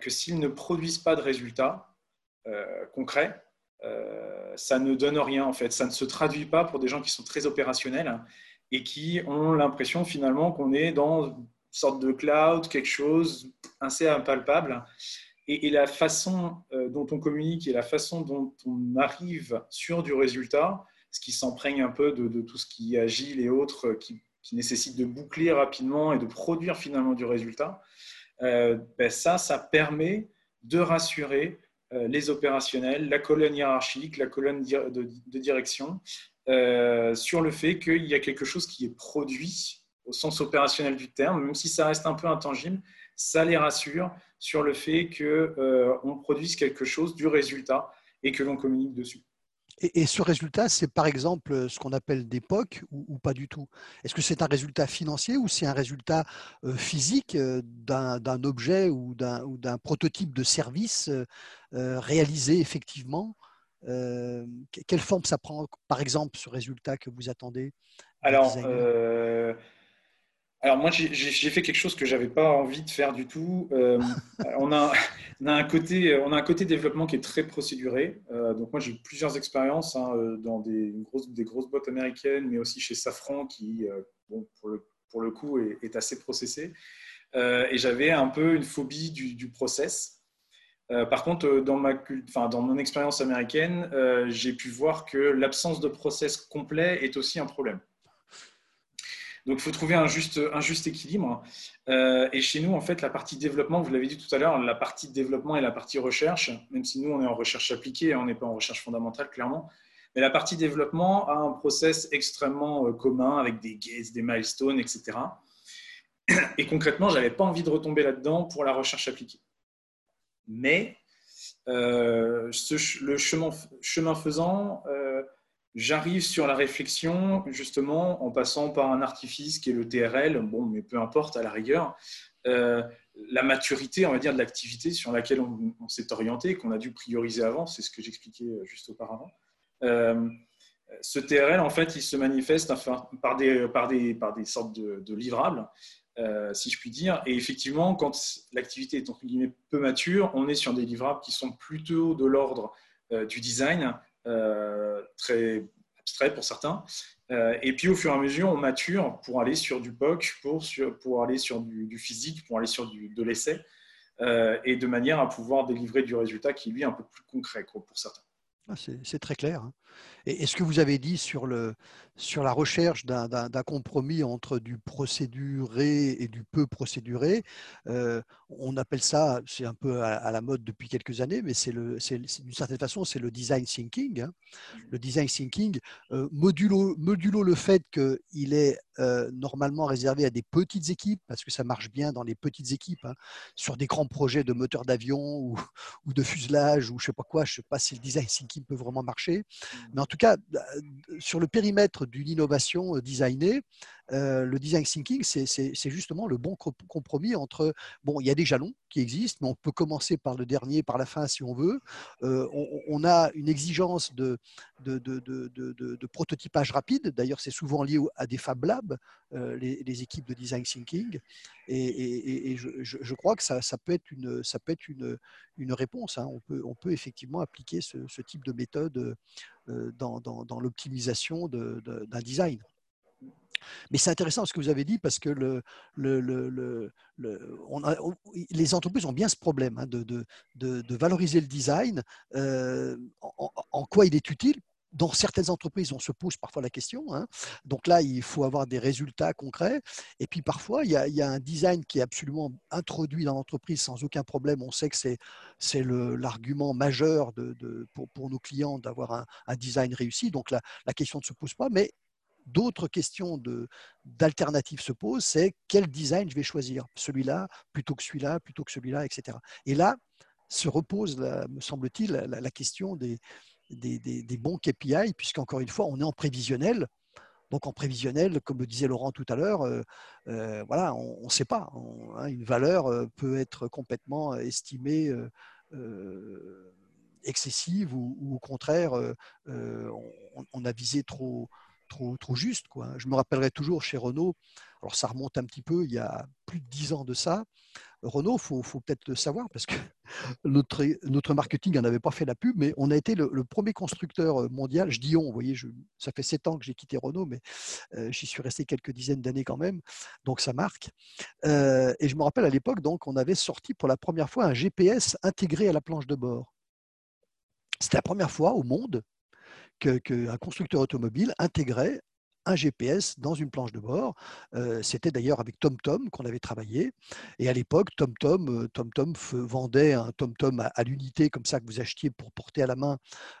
que s'ils ne produisent pas de résultats concrets, ça ne donne rien en fait, ça ne se traduit pas pour des gens qui sont très opérationnels et qui ont l'impression finalement qu'on est dans une sorte de cloud, quelque chose assez impalpable. Et, la façon dont on communique et la façon dont on arrive sur du résultat, ce qui s'emprègne un peu de, tout ce qui est agile et autres, euh, qui, nécessite de boucler rapidement et de produire finalement du résultat, euh, ben ça, ça permet de rassurer euh, les opérationnels, la colonne hiérarchique, la colonne de, direction, sur le fait qu'il y a quelque chose qui est produit au sens opérationnel du terme, même si ça reste un peu intangible, ça les rassure sur le fait qu'on produise quelque chose du résultat et que l'on communique dessus. Et, ce résultat, c'est par exemple ce qu'on appelle des POC ou, pas du tout? Est-ce que c'est un résultat financier ou c'est un résultat euh, physique euh, d'un objet ou d'un prototype de service euh, réalisé effectivement? Quelle forme ça prend, par exemple, ce résultat que vous attendez Alors, alors moi, j'ai fait quelque chose que j'avais pas envie de faire du tout. Euh, on, a, un côté, on a un côté développement qui est très procéduré. Euh, donc moi, j'ai eu plusieurs expériences hein, euh, dans des grosses, des grosses boîtes américaines, mais aussi chez Safran, qui, bon, pour, le, pour, le, coup, est, assez processé. et j'avais un peu une phobie du, du process. par contre, dans, ma, enfin, dans mon expérience américaine, j'ai pu voir que l'absence de process complet est aussi un problème. Donc, il faut trouver un juste, équilibre. Euh, et chez nous, en fait, la partie développement, vous l'avez dit tout à l'heure, la partie développement et la partie recherche, même si nous, on est en recherche appliquée, hein, on n'est pas en recherche fondamentale, clairement. Mais la partie développement a un process extrêmement euh, commun avec des gates, des milestones, etc. Et concrètement, je n'avais pas envie de retomber là-dedans pour la recherche appliquée. Mais euh, le chemin faisant, J'arrive sur la réflexion, justement, en passant par un artifice qui est le TRL, bon, mais peu importe à la rigueur, euh, la maturité, on va dire, de l'activité sur laquelle on, s'est orienté, qu'on a dû prioriser avant, c'est ce que j'expliquais euh, juste auparavant. Euh, ce TRL, en fait, il se manifeste par des, sortes de, livrables, si je puis dire. Et effectivement, quand l'activité est entre guillemets peu mature, on est sur des livrables qui sont plutôt de l'ordre du design, très abstrait pour certains. Euh, et puis au fur et à mesure, on mature pour aller sur du POC, pour, pour aller sur du, physique, pour aller sur du, de l'essai, euh, et de manière à pouvoir délivrer du résultat qui lui est un peu plus concret pour certains. Ah, c'est très clair. Hein. Et, ce que vous avez dit sur, le, sur la recherche d'un compromis entre du procéduré et du peu procéduré, euh, on appelle ça, c'est un peu à, la mode depuis quelques années, mais c'est d'une certaine façon, c'est le design thinking. Hein. Le design thinking, euh, modulo, modulo le fait qu'il est euh, normalement réservé à des petites équipes, parce que ça marche bien dans les petites équipes, hein, sur des grands projets de moteurs d'avion ou, ou, de fuselage ou je sais pas quoi, je ne sais pas si le design thinking peut vraiment marcher. Mais en tout cas, euh, sur le périmètre d'une innovation euh, designée, euh, le design thinking, c'est justement le bon compromis entre, bon, il y a des jalons qui existent, mais on peut commencer par le dernier, par la fin si on veut. on, a une exigence de, prototypage rapide. D'ailleurs, c'est souvent lié à des Fab Labs, les, équipes de design thinking. Et, je, crois que ça, peut être une, réponse. Hein. On, peut, effectivement appliquer ce, type de méthode dans l'optimisation d'un design. Mais c'est intéressant ce que vous avez dit parce que les entreprises ont bien ce problème hein, de, valoriser le design, euh, en, quoi il est utile. Dans certaines entreprises, on se pose parfois la question. Hein. Donc là, il faut avoir des résultats concrets. Et puis parfois, il y a, un design qui est absolument introduit dans l'entreprise sans aucun problème. On sait que c'est, l'argument majeur pour, nos clients d'avoir un, un, design réussi. Donc la, la question ne se pose pas. Mais d'autres questions d'alternatives se posent, c'est quel design je vais choisir, celui-là plutôt que celui-là, plutôt que celui-là, etc. Et là se repose, me semble-t-il, la, question des, bons KPI, puisqu'encore une fois, on est en prévisionnel. Donc en prévisionnel, comme le disait Laurent tout à l'heure, euh, euh, voilà, on ne sait pas. Hein, une valeur euh, peut être complètement estimée excessive ou, au contraire, on, a visé trop, trop, juste. Quoi. Je me rappellerai toujours chez Renault, alors ça remonte un petit peu, il y a plus de dix ans de ça. Renault, il faut, peut-être le savoir parce que notre, marketing n'en avait pas fait la pub, mais on a été le, premier constructeur mondial. Je dis on, vous voyez, ça fait sept ans que j'ai quitté Renault, mais euh, j'y suis resté quelques dizaines d'années quand même, donc ça marque. Euh, et je me rappelle à l'époque, donc, on avait sorti pour la première fois un GPS intégré à la planche de bord. C'était la première fois au monde qu'un constructeur automobile intégrait un GPS dans une planche de bord. Euh, c'était d'ailleurs avec TomTom qu'on avait travaillé. Et à l'époque, TomTom, TomTom euh, vendait un TomTom à, l'unité comme ça que vous achetiez pour porter à la main.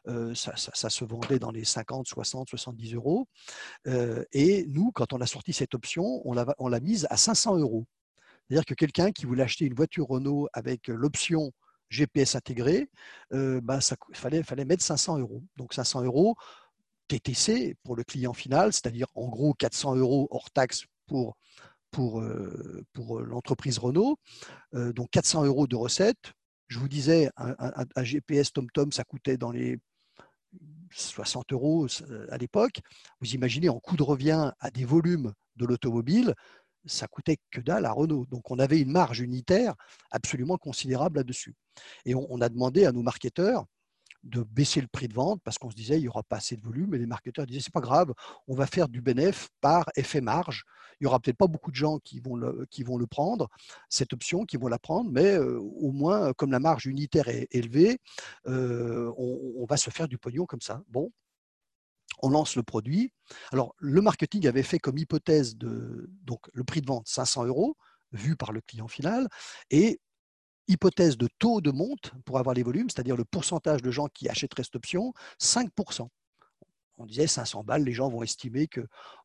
Euh, ça, se vendait dans les 50, 60, 70 euros. et nous, quand on a sorti cette option, on l'a mise à 500 euros. C'est-à-dire que quelqu'un qui voulait acheter une voiture Renault avec l'option GPS intégré, euh, bah, ça, fallait, mettre 500 euros. Donc 500 euros TTC pour le client final, c'est-à-dire en gros 400 euros hors taxe pour, euh, pour l'entreprise Renault. Euh, donc 400 euros de recettes. Je vous disais, un, un GPS TomTom, ça coûtait dans les 60 euros à l'époque. Vous imaginez en coût de revient à des volumes de l'automobile, ça coûtait que dalle à Renault. Donc on avait une marge unitaire absolument considérable là-dessus. Et on, a demandé à nos marketeurs de baisser le prix de vente parce qu'on se disait il n'y aura pas assez de volume et les marketeurs disaient c'est pas grave, on va faire du bénéfice par effet marge. Il y aura peut-être pas beaucoup de gens qui vont le, qui vont le prendre, cette option, qui vont la prendre, mais euh, au moins comme la marge unitaire est élevée, euh, on, on, va se faire du pognon comme ça. Bon, on lance le produit. Alors, le marketing avait fait comme hypothèse de, donc, le prix de vente 500 euros, vu par le client final, et hypothèse de taux de monte pour avoir les volumes, c'est-à-dire le pourcentage de gens qui achèteraient cette option, 5%. On disait 500 balles, les gens vont estimer que,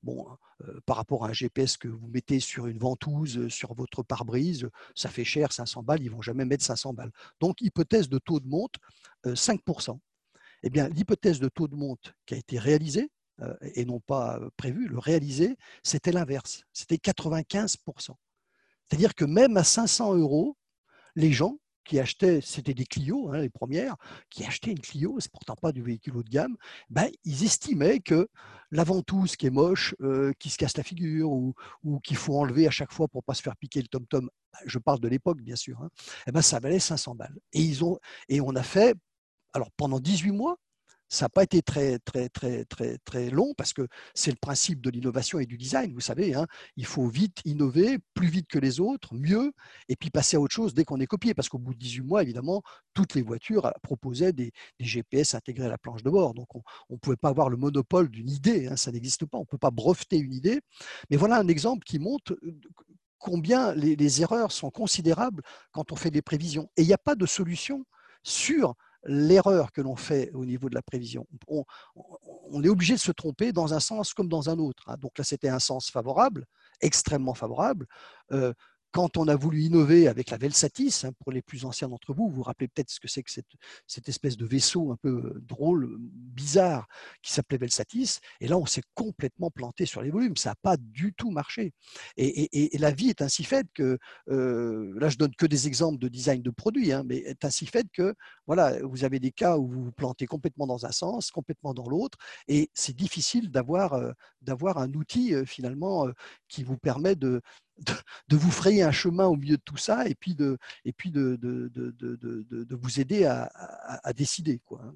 euh, par rapport à un GPS que vous mettez sur une ventouse, euh, sur votre pare-brise, ça fait cher, 500 balles, ils vont jamais mettre 500 balles. Donc, hypothèse de taux de monte, 5%. Eh bien, l'hypothèse de taux de monte qui a été réalisée, euh, et non pas euh, prévue, le réalisé, c'était l'inverse. C'était 95%. C'est-à-dire que même à 500 euros, les gens qui achetaient, c'était des Clio, hein, les premières, qui achetaient une Clio, c'est pourtant pas du véhicule haut de gamme, ben, ils estimaient que la ventouse qui est moche, euh, qui se casse la figure ou, qu'il faut enlever à chaque fois pour pas se faire piquer le tom-tom, ben, je parle de l'époque bien sûr, hein, eh ben, ça valait 500 balles. Et, et on a fait alors pendant 18 mois, Ça n'a pas été très, très, très, très, très long parce que c'est le principe de l'innovation et du design. Vous savez, hein. il faut vite innover, plus vite que les autres, mieux, et puis passer à autre chose dès qu'on est copié. Parce qu'au bout de 18 mois, évidemment, toutes les voitures euh, proposaient des, GPS intégrés à la planche de bord. Donc, on ne pouvait pas avoir le monopole d'une idée. Hein. ça n'existe pas. On ne peut pas breveter une idée. Mais voilà un exemple qui montre euh, combien les, les erreurs sont considérables quand on fait des prévisions. Et il n'y a pas de solution sur l'erreur que l'on fait au niveau de la prévision. On, est obligé de se tromper dans un sens comme dans un autre. Hein. Donc là, c'était un sens favorable, extrêmement favorable. Euh, quand on a voulu innover avec la Velsatis, hein, pour les plus anciens d'entre vous, vous vous rappelez peut-être ce que c'est que cette, espèce de vaisseau un peu euh, drôle, bizarre, qui s'appelait Velsatis, et là on s'est complètement planté sur les volumes, ça n'a pas du tout marché. Et, la vie est ainsi faite que, euh, là je donne que des exemples de design de produits, hein, mais est ainsi faite que voilà, vous avez des cas où vous vous plantez complètement dans un sens, complètement dans l'autre, et c'est difficile d'avoir euh, un outil finalement qui vous permet de, vous frayer un chemin au milieu de tout ça et puis de, vous aider à, décider. Quoi. Hein.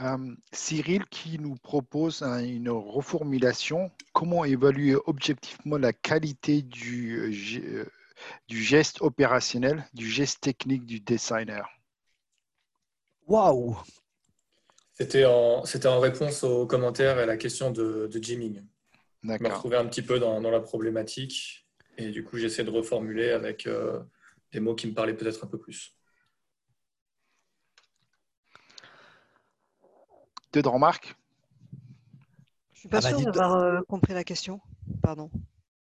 Euh, Cyril qui nous propose une reformulation. Comment évaluer objectivement la qualité euh, du geste opérationnel, du geste technique du designer? Waouh c'était en, en réponse aux commentaires et à la question de, de Jimmy. Je me retrouvais un petit peu dans, dans, la problématique et du coup j'essaie de reformuler avec euh, des mots qui me parlaient peut-être un peu plus. Dedans, Marc Je suis pas ah bah, sûr d'avoir euh, compris la question. Pardon.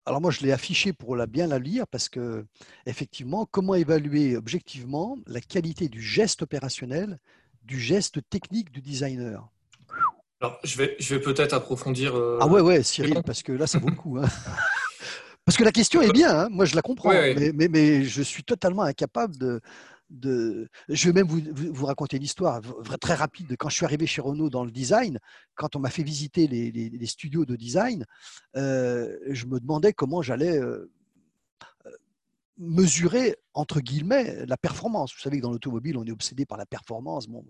Alors moi, je l'ai affiché pour la, bien la lire parce que, effectivement, comment évaluer objectivement la qualité du geste opérationnel du geste technique du designer. Alors, je vais, je vais peut-être approfondir. Euh, ah ouais, ouais, Cyril, parce que là, ça vaut le coup. Hein. Parce que la question est bien, hein. moi je la comprends, Mais, mais, je suis totalement incapable de, de... Je vais même vous, vous raconter une histoire très rapide. Quand je suis arrivé chez Renault dans le design, quand on m'a fait visiter les, les, studios de design, euh, je me demandais comment j'allais euh, mesurer, entre guillemets, la performance. Vous savez que dans l'automobile, on est obsédé par la performance. Bon,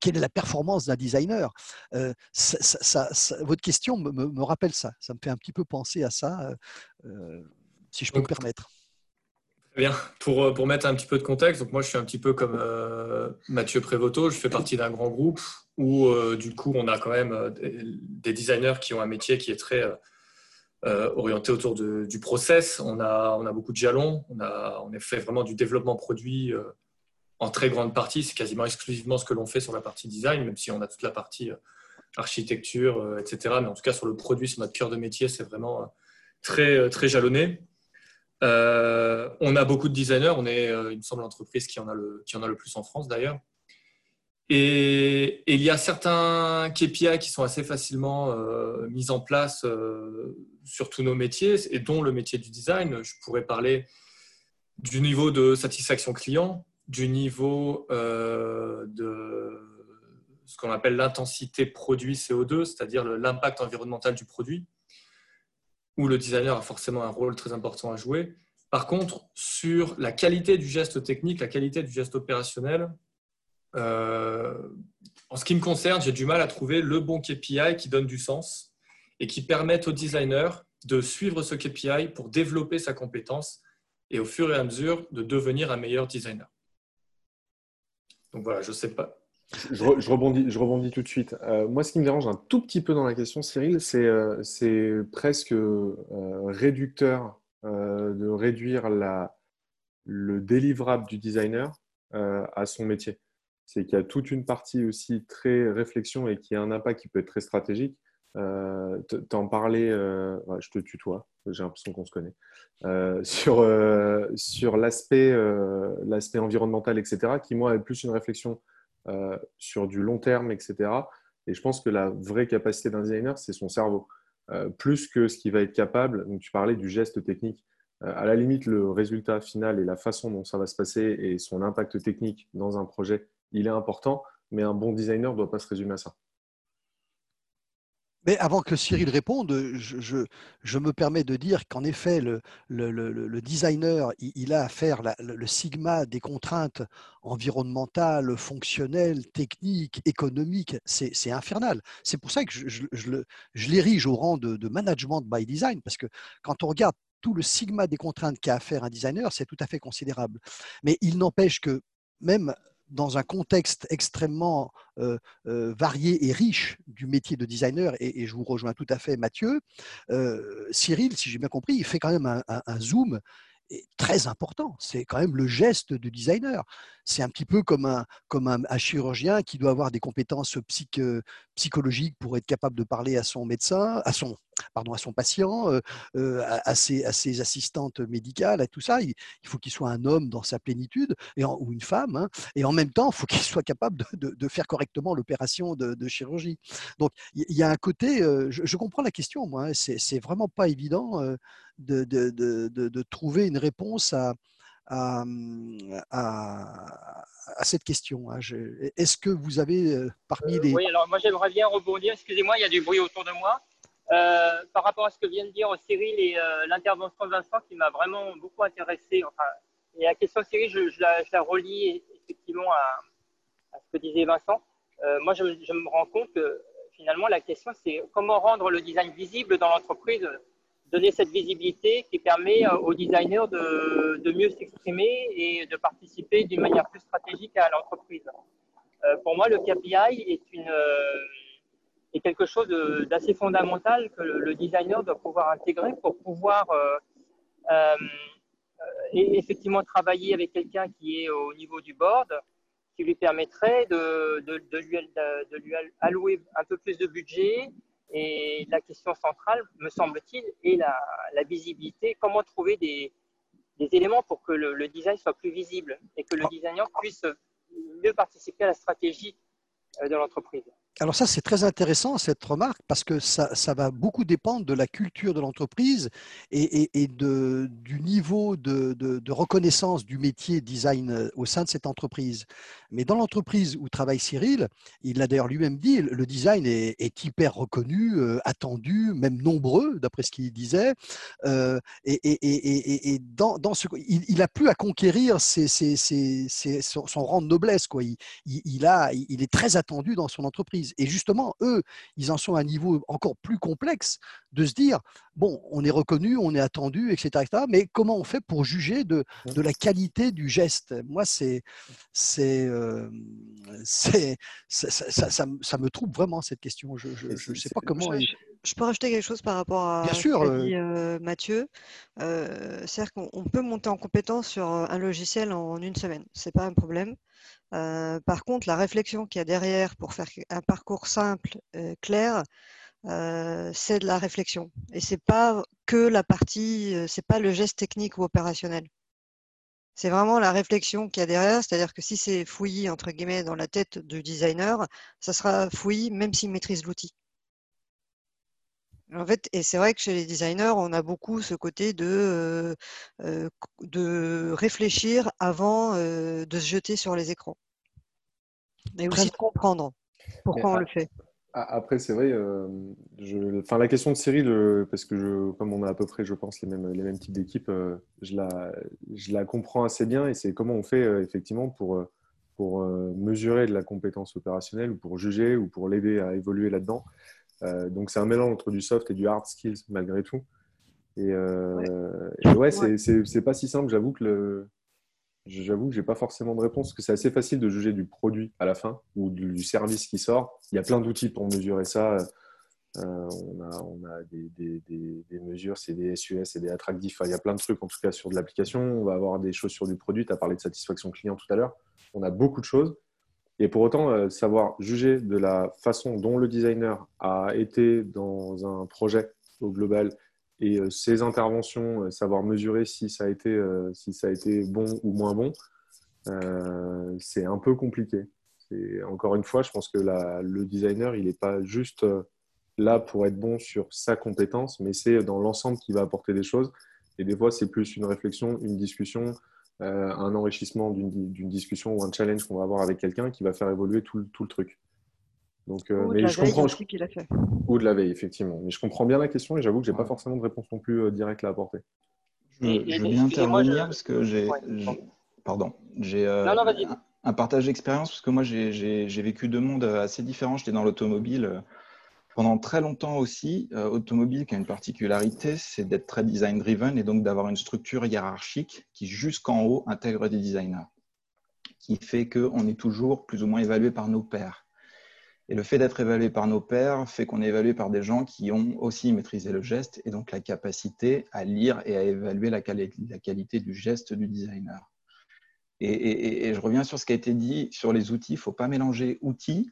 quelle est la performance d'un designer? Euh, ça, Votre question me, rappelle ça. Ça me fait un petit peu penser à ça, euh, euh, si je peux me permettre. Bien, pour, pour mettre un petit peu de contexte, donc moi je suis un petit peu comme Mathieu Prévoto, je fais partie d'un grand groupe où du coup on a quand même des designers qui ont un métier qui est très orienté autour du process. On a, on a beaucoup de jalons. On a, on a fait vraiment du développement produit euh, en très grande partie. C'est quasiment exclusivement ce que l'on fait sur la partie design, même si on a toute la partie euh, architecture, etc. Mais en tout cas, sur le produit, sur notre cœur de métier, c'est vraiment très, très jalonné. on a beaucoup de designers. On est, il me semble, l'entreprise qui, en a le, qui en a le plus en France d'ailleurs. Et, il y a certains KPI qui sont assez facilement mis en place sur tous nos métiers, et dont le métier du design. Je pourrais parler du niveau de satisfaction client, du niveau euh, de ce qu'on appelle l'intensité produit CO2, c'est-à-dire l'impact environnemental du produit, où le designer a forcément un rôle très important à jouer. Par contre, sur la qualité du geste technique, la qualité du geste opérationnel, euh, en ce qui me concerne, j'ai du mal à trouver le bon KPI qui donne du sens et qui permettent au designer de suivre ce KPI pour développer sa compétence et au fur et à mesure de devenir un meilleur designer. Donc voilà, je ne sais pas. Je, rebondis, je rebondis tout de suite. Euh, moi, ce qui me dérange un tout petit peu dans la question, Cyril, c'est euh, presque euh, réducteur de réduire le délivrable du designer à son métier. C'est qu'il y a toute une partie aussi très réflexion et qui a un impact qui peut être très stratégique euh, T'en parlais, euh, je te tutoie, j'ai l'impression qu'on se connaît, euh, sur, sur l'aspect environnemental, etc., qui, moi, est plus une réflexion sur du long terme, etc. Et je pense que la vraie capacité d'un designer, c'est son cerveau. plus que ce qui va être capable, donc tu parlais du geste technique, à la limite, le résultat final et la façon dont ça va se passer et son impact technique dans un projet, il est important, mais un bon designer ne doit pas se résumer à ça. Mais avant que Cyril réponde, je, me permets de dire qu'en effet, le, designer, il, a à faire le sigma des contraintes environnementales, fonctionnelles, techniques, économiques. C'est infernal. C'est pour ça que je, l'érige au rang de, de, management by design, parce que quand on regarde tout le sigma des contraintes qu'a à faire un designer, c'est tout à fait considérable. Mais il n'empêche que même dans un contexte extrêmement euh, euh, varié et riche du métier de designer, et, je vous rejoins tout à fait Mathieu, euh, Cyril, si j'ai bien compris, il fait quand même un, zoom très important. C'est quand même le geste du designer. C'est un petit peu comme un, comme un, chirurgien qui doit avoir des compétences psychologiques pour être capable de parler à son médecin, à son, pardon, à son patient, euh, euh, à, ses, assistantes médicales, à tout ça. Il, faut qu'il soit un homme dans sa plénitude ou une femme. Hein. et en même temps, il faut qu'il soit capable de, faire correctement l'opération de, chirurgie. Donc, il y a un côté, euh, je, comprends la question, moi. Hein. c'est vraiment pas évident de, de, trouver une réponse à, à, cette question. Hein. Est-ce que vous avez parmi les... Oui, alors moi j'aimerais bien rebondir. Excusez-moi, il y a du bruit autour de moi. Euh, par rapport à ce que vient de dire Cyril et euh, l'intervention de Vincent qui m'a vraiment beaucoup intéressé. Enfin, et la question Cyril, je, la, relie effectivement à, ce que disait Vincent. Euh, moi, je, me rends compte que finalement, la question, c'est comment rendre le design visible dans l'entreprise, donner cette visibilité qui permet aux designers de, mieux s'exprimer et de participer d'une manière plus stratégique à l'entreprise. pour moi, le KPI est une est quelque chose d'assez fondamental que le, designer doit pouvoir intégrer pour pouvoir euh, euh, effectivement travailler avec quelqu'un qui est au niveau du board, qui lui permettrait de, lui, allouer un peu plus de budget. Et la question centrale, me semble-t-il, est la, la, visibilité. Comment trouver des, des éléments pour que le, le, design soit plus visible et que le ah. designer puisse mieux participer à la stratégie euh, de l'entreprise? Alors ça, c'est très intéressant, cette remarque, parce que ça, va beaucoup dépendre de la culture de l'entreprise et, de, du niveau de, reconnaissance du métier design euh, au sein de cette entreprise. Mais dans l'entreprise où travaille Cyril, il l'a d'ailleurs lui-même dit, le design est, hyper reconnu, euh, attendu, même nombreux, d'après ce qu'il disait. Euh, et, dans, ce, il n'a plus à conquérir ses, son, rang de noblesse. Quoi. il, a, il est très attendu dans son entreprise. Et justement, eux, ils en sont à un niveau encore plus complexe de se dire, bon, on est reconnu, on est attendu, etc. mais comment on fait pour juger de, de la qualité du geste? Moi, c'est, c'est, euh, c'est, ça, ça, me trouble vraiment cette question. Je ne sais pas comment. Je, peux rajouter quelque chose par rapport à Bien sûr, ce dit euh, Mathieu. Euh, C'est-à-dire qu'on peut monter en compétence sur un logiciel en une semaine. C'est pas un problème. Euh, par contre, la réflexion qu'il y a derrière pour faire un parcours simple, euh, clair, euh, c'est de la réflexion. Et c'est pas que la partie, c'est pas le geste technique ou opérationnel. C'est vraiment la réflexion qu'il y a derrière, c'est-à-dire que si c'est fouillis entre guillemets dans la tête du designer, ça sera fouillis même s'il maîtrise l'outil. En fait, et c'est vrai que chez les designers, on a beaucoup ce côté de, de réfléchir avant de se jeter sur les écrans. Et aussi de comprendre pourquoi on le fait. Après, c'est vrai, je, enfin, la question de Cyril, parce que je, comme on a à peu près, je pense, les mêmes, les mêmes types d'équipes, je, la, je la comprends assez bien et c'est comment on fait effectivement pour, pour mesurer de la compétence opérationnelle ou pour juger ou pour l'aider à évoluer là-dedans. Euh, donc c'est un mélange entre du soft et du hard skills malgré tout. Et, euh, ouais, c'est pas si simple. J'avoue que le, j'avoue que j'ai pas forcément de réponse parce que c'est assez facile de juger du produit à la fin ou du service qui sort. Il y a plein d'outils pour mesurer ça. Euh, on, a, on a des, des, des, mesures, c'est des SUS, c'est des attractifs. il y a plein de trucs en tout cas sur de l'application. On va avoir des choses sur du produit. Tu as parlé de satisfaction client tout à l'heure. On a beaucoup de choses. Et pour autant, euh, savoir juger de la façon dont le designer a été dans un projet au global et euh, ses interventions, euh, savoir mesurer si ça a été, si ça a été bon ou moins bon, c'est un peu compliqué. Encore une fois, je pense que le designer, il n'est pas juste là pour être bon sur sa compétence, mais c'est dans l'ensemble qui va apporter des choses. Et des fois, c'est plus une réflexion, une discussion, euh, un enrichissement d'une discussion ou un challenge qu'on va avoir avec quelqu'un qui va faire évoluer tout, tout le truc. Donc, euh, mais je comprends. Je... Ou de la veille, effectivement. Mais je comprends bien la question et j'avoue que je n'ai pas forcément de réponse non plus directe à apporter. Je, veux bien intervenir parce que j'ai. pardon. J'ai un partage d'expérience parce que moi, j'ai vécu deux mondes assez différents. J'étais dans l'automobile pendant très longtemps aussi, euh, automobile qui a une particularité, c'est d'être très design driven et donc d'avoir une structure hiérarchique qui jusqu'en haut intègre des designers, qui fait qu'on est toujours plus ou moins évalué par nos pairs. Et le fait d'être évalué par nos pairs fait qu'on est évalué par des gens qui ont aussi maîtrisé le geste et donc la capacité à lire et à évaluer la, la qualité du geste du designer. Et, et, je reviens sur ce qui a été dit sur les outils. Il ne faut pas mélanger outils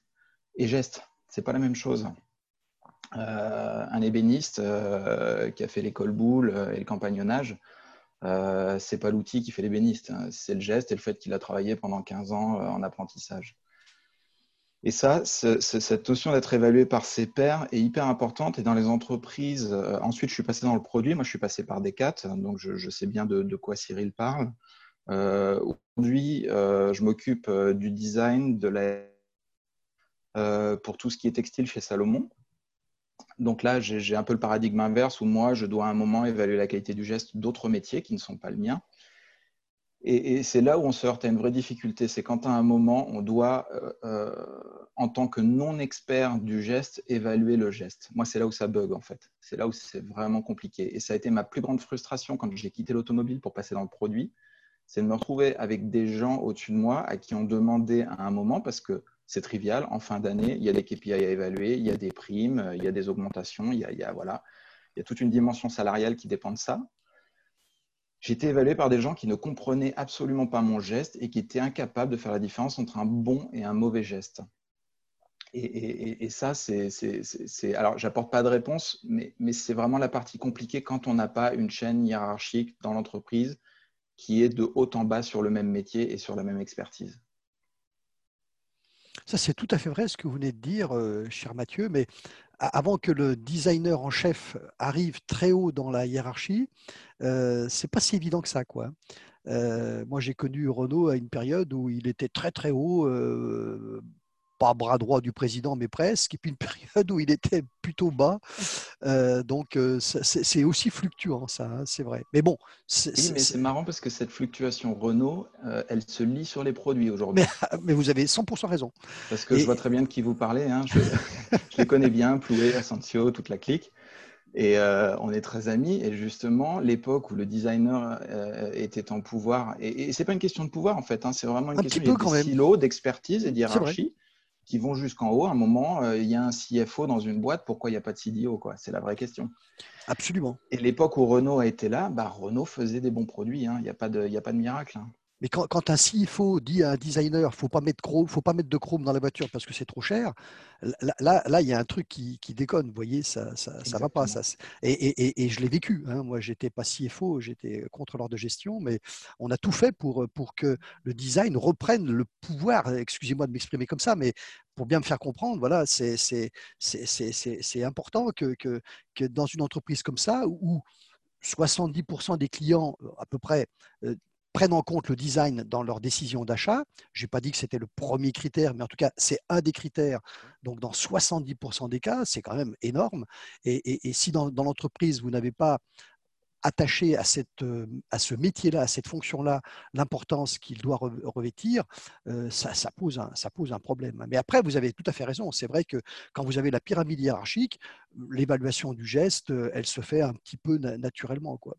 et gestes. Ce n'est pas la même chose. Euh, un ébéniste euh, qui a fait l'école boule euh, et le campagnonnage, euh, c'est pas l'outil qui fait l'ébéniste, hein. c'est le geste et le fait qu'il a travaillé pendant 15 ans en apprentissage. Et ça, cette notion d'être évalué par ses pairs est hyper importante. Et dans les entreprises, ensuite, je suis passé dans le produit. Moi, je suis passé par Decat, donc je, sais bien de, quoi Cyril parle. Aujourd'hui, je m'occupe du design pour tout ce qui est textile chez Salomon donc là, j'ai un peu le paradigme inverse où moi, je dois à un moment évaluer la qualité du geste d'autres métiers qui ne sont pas le mien. Et, c'est là où on se heurte à une vraie difficulté. C'est quand à un moment, on doit, euh, euh, en tant que non-expert du geste, évaluer le geste. Moi, c'est là où ça bug, en fait. C'est là où c'est vraiment compliqué. Et ça a été ma plus grande frustration quand j'ai quitté l'automobile pour passer dans le produit. C'est de me retrouver avec des gens au-dessus de moi à qui on demandait à un moment, parce que c'est trivial. En fin d'année, il y a des KPI à évaluer, il y a des primes, il y a des augmentations, il y a, voilà, il y a toute une dimension salariale qui dépend de ça. J'ai été évalué par des gens qui ne comprenaient absolument pas mon geste et qui étaient incapables de faire la différence entre un bon et un mauvais geste. Et, ça, c'est. Alors, j'apporte pas de réponse, mais c'est vraiment la partie compliquée quand on n'a pas une chaîne hiérarchique dans l'entreprise qui est de haut en bas sur le même métier et sur la même expertise. Ça, c'est tout à fait vrai ce que vous venez de dire, euh, cher Mathieu, mais avant que le designer en chef arrive très haut dans la hiérarchie, euh, c'est pas si évident que ça, quoi. Euh, moi, j'ai connu Renault à une période où il était très très haut, euh, pas bras droit du président, mais presque, et puis une période où il était plutôt bas. Euh, donc, euh, c'est aussi fluctuant, ça, hein, c'est vrai. Mais bon. c'est marrant parce que cette fluctuation Renault, euh, elle se lit sur les produits aujourd'hui. Mais, vous avez 100% raison. Parce que je vois très bien de qui vous parlez. Hein. Je, les connais bien, Ploué, Asensio, toute la clique. Et on est très amis. Et justement, l'époque où le designer était en pouvoir, et, et c'est pas une question de pouvoir en fait, hein, c'est vraiment une un question de silo, d'expertise et d'hierarchie qui vont jusqu'en haut. À un moment, euh, il y a un CFO dans une boîte, pourquoi il n'y a pas de CDO C'est la vraie question. Absolument. Et l'époque où Renault a été là, bah, Renault faisait des bons produits. Hein. Il n'y a, pas de, a pas de miracle. Hein. Mais quand, quand, un CFO dit à un designer, il faut pas mettre faut pas mettre de chrome dans la voiture parce que c'est trop cher, là, là, il y a un truc qui, qui déconne. Vous voyez, ça, ça, ça va pas. Ça, et, et, et, je l'ai vécu. Hein. Moi, j'étais pas CFO, j'étais contrôleur de gestion, mais on a tout fait pour, pour que le design reprenne le pouvoir. Excusez-moi de m'exprimer comme ça, mais pour bien me faire comprendre, voilà, c'est important que, que, que, dans une entreprise comme ça où 70% des clients à peu près euh, prennent en compte le design dans leur décision d'achat. Je n'ai pas dit que c'était le premier critère, mais en tout cas, c'est un des critères. Donc, dans 70% des cas, c'est quand même énorme. Et, si dans, l'entreprise, vous n'avez pas attaché à, cette, à ce métier-là, à cette fonction-là, l'importance qu'il doit revêtir, euh, ça, pose un, ça pose un problème. Mais après, vous avez tout à fait raison. C'est vrai que quand vous avez la pyramide hiérarchique, l'évaluation du geste, elle se fait un petit peu naturellement. Quoi.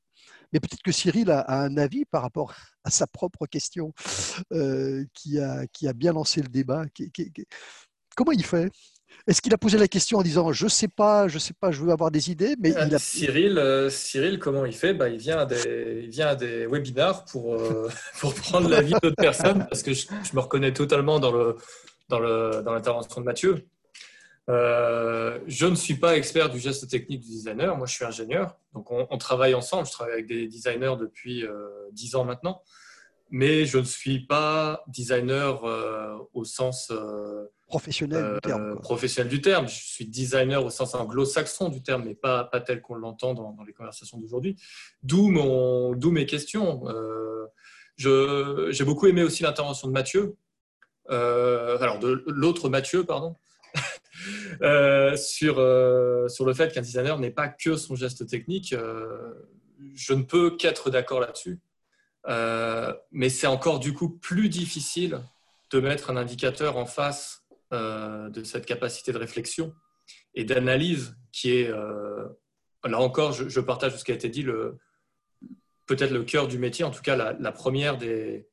Mais peut-être que Cyril a, un avis par rapport à sa propre question euh, qui, a, qui a bien lancé le débat. comment il fait? Est-ce qu'il a posé la question en disant je sais pas, je sais pas, je veux avoir des idées, mais il a... Cyril, euh, Cyril, comment il fait? Bah, il vient à des, il vient à des webinars pour euh, pour prendre l'avis d'autres personnes parce que je, me reconnais totalement dans le dans le dans l'intervention de Mathieu. Euh, je ne suis pas expert du geste technique du designer, moi je suis ingénieur, donc on, travaille ensemble, je travaille avec des designers depuis euh, 10 ans maintenant, mais je ne suis pas designer euh, au sens euh, professionnel, du terme, professionnel du terme. Je suis designer au sens anglo-saxon du terme, mais pas, pas tel qu'on l'entend dans, les conversations d'aujourd'hui. D'où mes questions. J'ai beaucoup aimé aussi l'intervention de Mathieu, alors de l'autre Mathieu, pardon, sur, sur le fait qu'un designer n'est pas que son geste technique. je ne peux qu'être d'accord là-dessus. mais c'est encore du coup plus difficile de mettre un indicateur en face de cette capacité de réflexion et d'analyse qui est, là encore, je, partage ce qui a été dit, peut-être le cœur du métier, en tout cas la première des,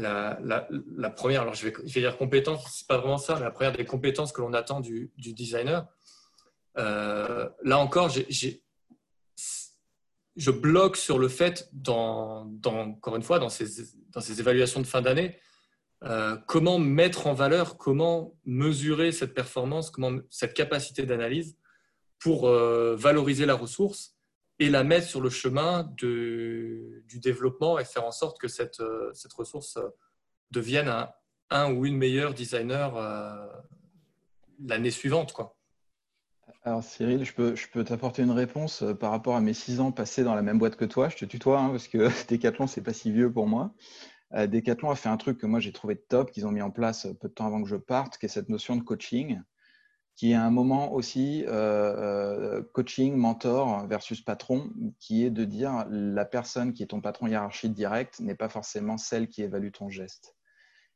la, première, alors je vais, dire compétence, c'est pas vraiment ça, mais la première des compétences que l'on attend du, designer. Euh, là encore, je bloque sur le fait, dans, encore une fois, dans ces, dans ces évaluations de fin d'année, euh, comment mettre en valeur, comment mesurer cette performance, cette capacité d'analyse pour euh, valoriser la ressource et la mettre sur le chemin du développement et faire en sorte que cette, euh, ressource devienne un, ou une meilleure designer l'année suivante. Quoi. Alors Cyril, je peux, je peux t'apporter une réponse par rapport à mes six ans passés dans la même boîte que toi. Je te tutoie hein, parce que Decathlon, c'est pas si vieux pour moi. Decathlon a fait un truc que moi j'ai trouvé top, qu'ils ont mis en place peu de temps avant que je parte, qui est cette notion de coaching qui est un moment aussi euh, euh, coaching, mentor versus patron, qui est de dire la personne qui est ton patron hiérarchique direct n'est pas forcément celle qui évalue ton geste.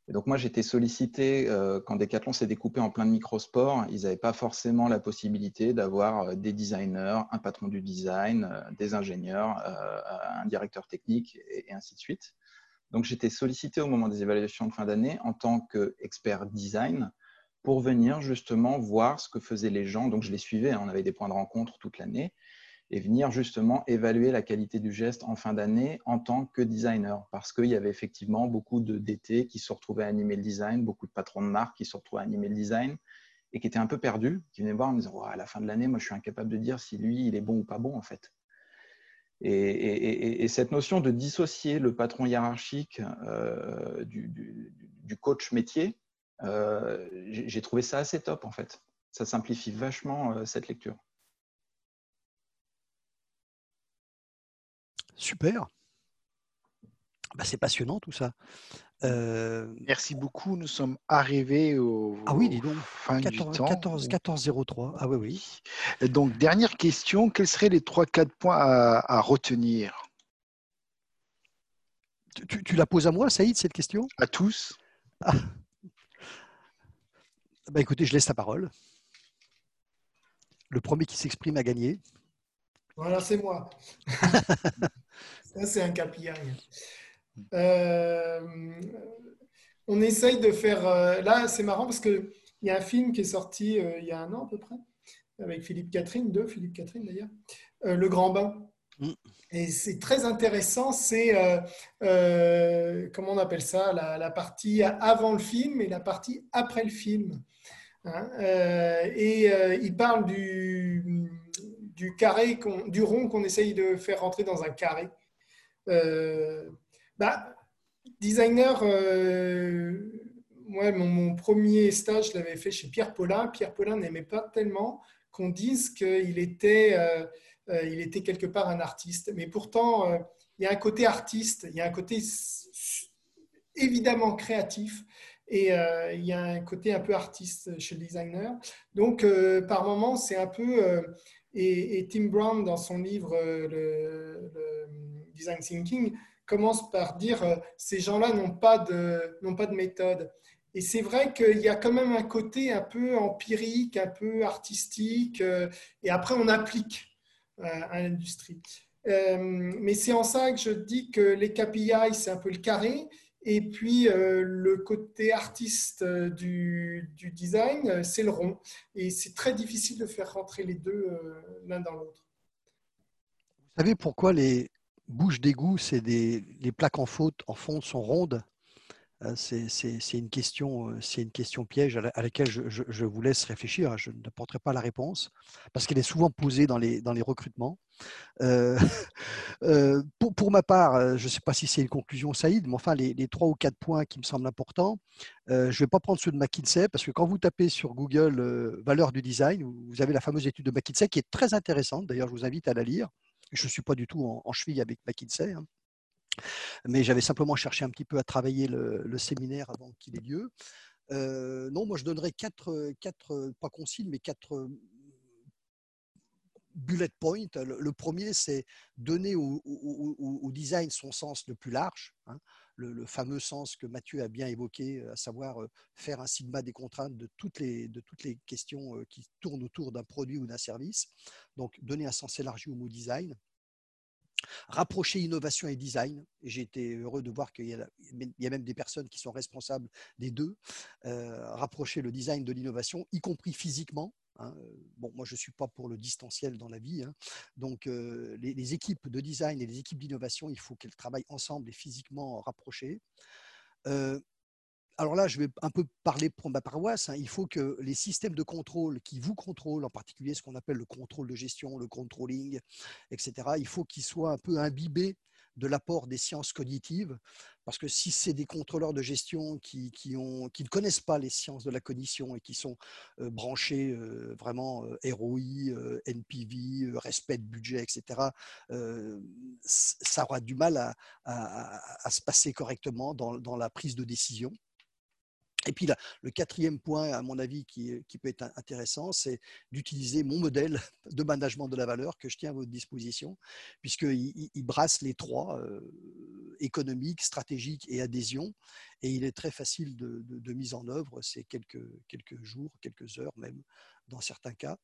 Et donc moi, j'étais sollicité euh, quand Decathlon s'est découpé en plein de microsports. Ils n'avaient pas forcément la possibilité d'avoir des designers, un patron du design, des ingénieurs, un directeur technique et, et ainsi de suite. Donc j'étais sollicité au moment des évaluations de fin d'année en tant qu'expert design pour venir justement voir ce que faisaient les gens. Donc je les suivais, hein, on avait des points de rencontre toute l'année, et venir justement évaluer la qualité du geste en fin d'année en tant que designer. Parce qu'il y avait effectivement beaucoup de DT qui se retrouvaient à animer le design, beaucoup de patrons de marque qui se retrouvaient à animer le design et qui étaient un peu perdus, qui venaient voir en me disant à la fin de l'année, moi je suis incapable de dire si lui il est bon ou pas bon en fait. Et, cette notion de dissocier le patron hiérarchique euh, du, coach métier, euh, j'ai trouvé ça assez top en fait. Ça simplifie vachement euh, cette lecture. Super. Bah, c'est passionnant tout ça. Euh, Merci beaucoup. Nous sommes arrivés au, ah oui, dis donc. fin 14, du temps. 14, 14 03. Ah oui, oui. Donc, dernière question. Quels seraient les 3-4 points à, retenir? Tu, la poses à moi, Saïd, cette question? À tous. Ah. Bah, écoutez, je laisse la parole. Le premier qui s'exprime a gagné. Voilà, c'est moi. Ça, c'est un KPI. Euh, on essaye de faire. Euh, là, c'est marrant parce qu'il y a un film qui est sorti euh, il y a un an à peu près, avec Philippe Catherine, deux Philippe Catherine d'ailleurs, Le Grand Bain. Mm. Et c'est très intéressant, c'est, comment on appelle ça, la, la, partie avant le film et la partie après le film. Hein, euh, et il parle du, du carré, du rond qu'on essaye de faire rentrer dans un carré. Euh, bah, designer, moi, mon, premier stage, je l'avais fait chez Pierre Paulin. Pierre Paulin n'aimait pas tellement qu'on dise qu'il était, il était quelque part un artiste. Mais pourtant, il y a un côté artiste, il y a un côté évidemment créatif. Et euh, il y a un côté un peu artiste chez le designer. Donc, euh, par moments, c'est un peu. Euh, et, Tim Brown, dans son livre le, Design Thinking, commence par dire ces gens-là n'ont pas, de, pas de méthode. Et c'est vrai qu'il y a quand même un côté un peu empirique, un peu artistique, et après on applique à l'industrie. mais c'est en ça que je dis que les KPI, c'est un peu le carré, et puis, euh, le côté artiste euh, du, design, euh, c'est le rond. Et c'est très difficile de faire rentrer les deux l'un dans l'autre. Vous savez pourquoi les bouches d'égout, c'est des les plaques en faute en fond sont rondes euh, c'est une, question, euh, une question piège à, laquelle je, vous laisse réfléchir. Hein. Je ne porterai pas la réponse parce qu'elle est souvent posée dans les, dans les recrutements. Euh, pour, ma part, je ne sais pas si c'est une conclusion, Saïd, mais enfin, les, trois ou quatre points qui me semblent importants, je ne vais pas prendre ceux de McKinsey parce que quand vous tapez sur Google valeur du design, vous avez la fameuse étude de McKinsey qui est très intéressante. D'ailleurs, je vous invite à la lire. Je ne suis pas du tout en, cheville avec McKinsey. Hein. Mais j'avais simplement cherché un petit peu à travailler le, séminaire avant qu'il ait lieu. non, moi je donnerais quatre, pas consignes, mais quatre bullet points. Le, premier, c'est donner au, design son sens le plus large, hein. Le, fameux sens que Mathieu a bien évoqué, à savoir faire un sigma des contraintes de toutes les, de toutes les questions qui tournent autour d'un produit ou d'un service. Donc, donner un sens élargi au mot design rapprocher innovation et design. J'ai été heureux de voir qu'il y, a même des personnes qui sont responsables des deux. Euh, rapprocher le design de l'innovation, y compris physiquement. Hein. Bon, moi, je ne suis pas pour le distanciel dans la vie. Hein. Donc, euh, les, équipes de design et les équipes d'innovation, il faut qu'elles travaillent ensemble et physiquement rapprochées. Euh, alors là, je vais un peu parler pour ma paroisse. Hein. Il faut que les systèmes de contrôle qui vous contrôlent, en particulier ce qu'on appelle le contrôle de gestion, le controlling, etc., il faut qu'ils soient un peu imbibés de l'apport des sciences cognitives, parce que si c'est des contrôleurs de gestion qui, ne connaissent pas les sciences de la cognition et qui sont euh, branchés euh, vraiment euh, ROI, NPV, respect de budget, etc., ça aura du mal à, se passer correctement dans la prise de décision. Et puis le quatrième point, à mon avis, qui, peut être intéressant, c'est d'utiliser mon modèle de management de la valeur que je tiens à votre disposition, puisqu'il il brasse les trois, euh, économique, stratégique et adhésion, et il est très facile de, mise en œuvre, c'est quelques, quelques jours, quelques heures même, dans certains cas.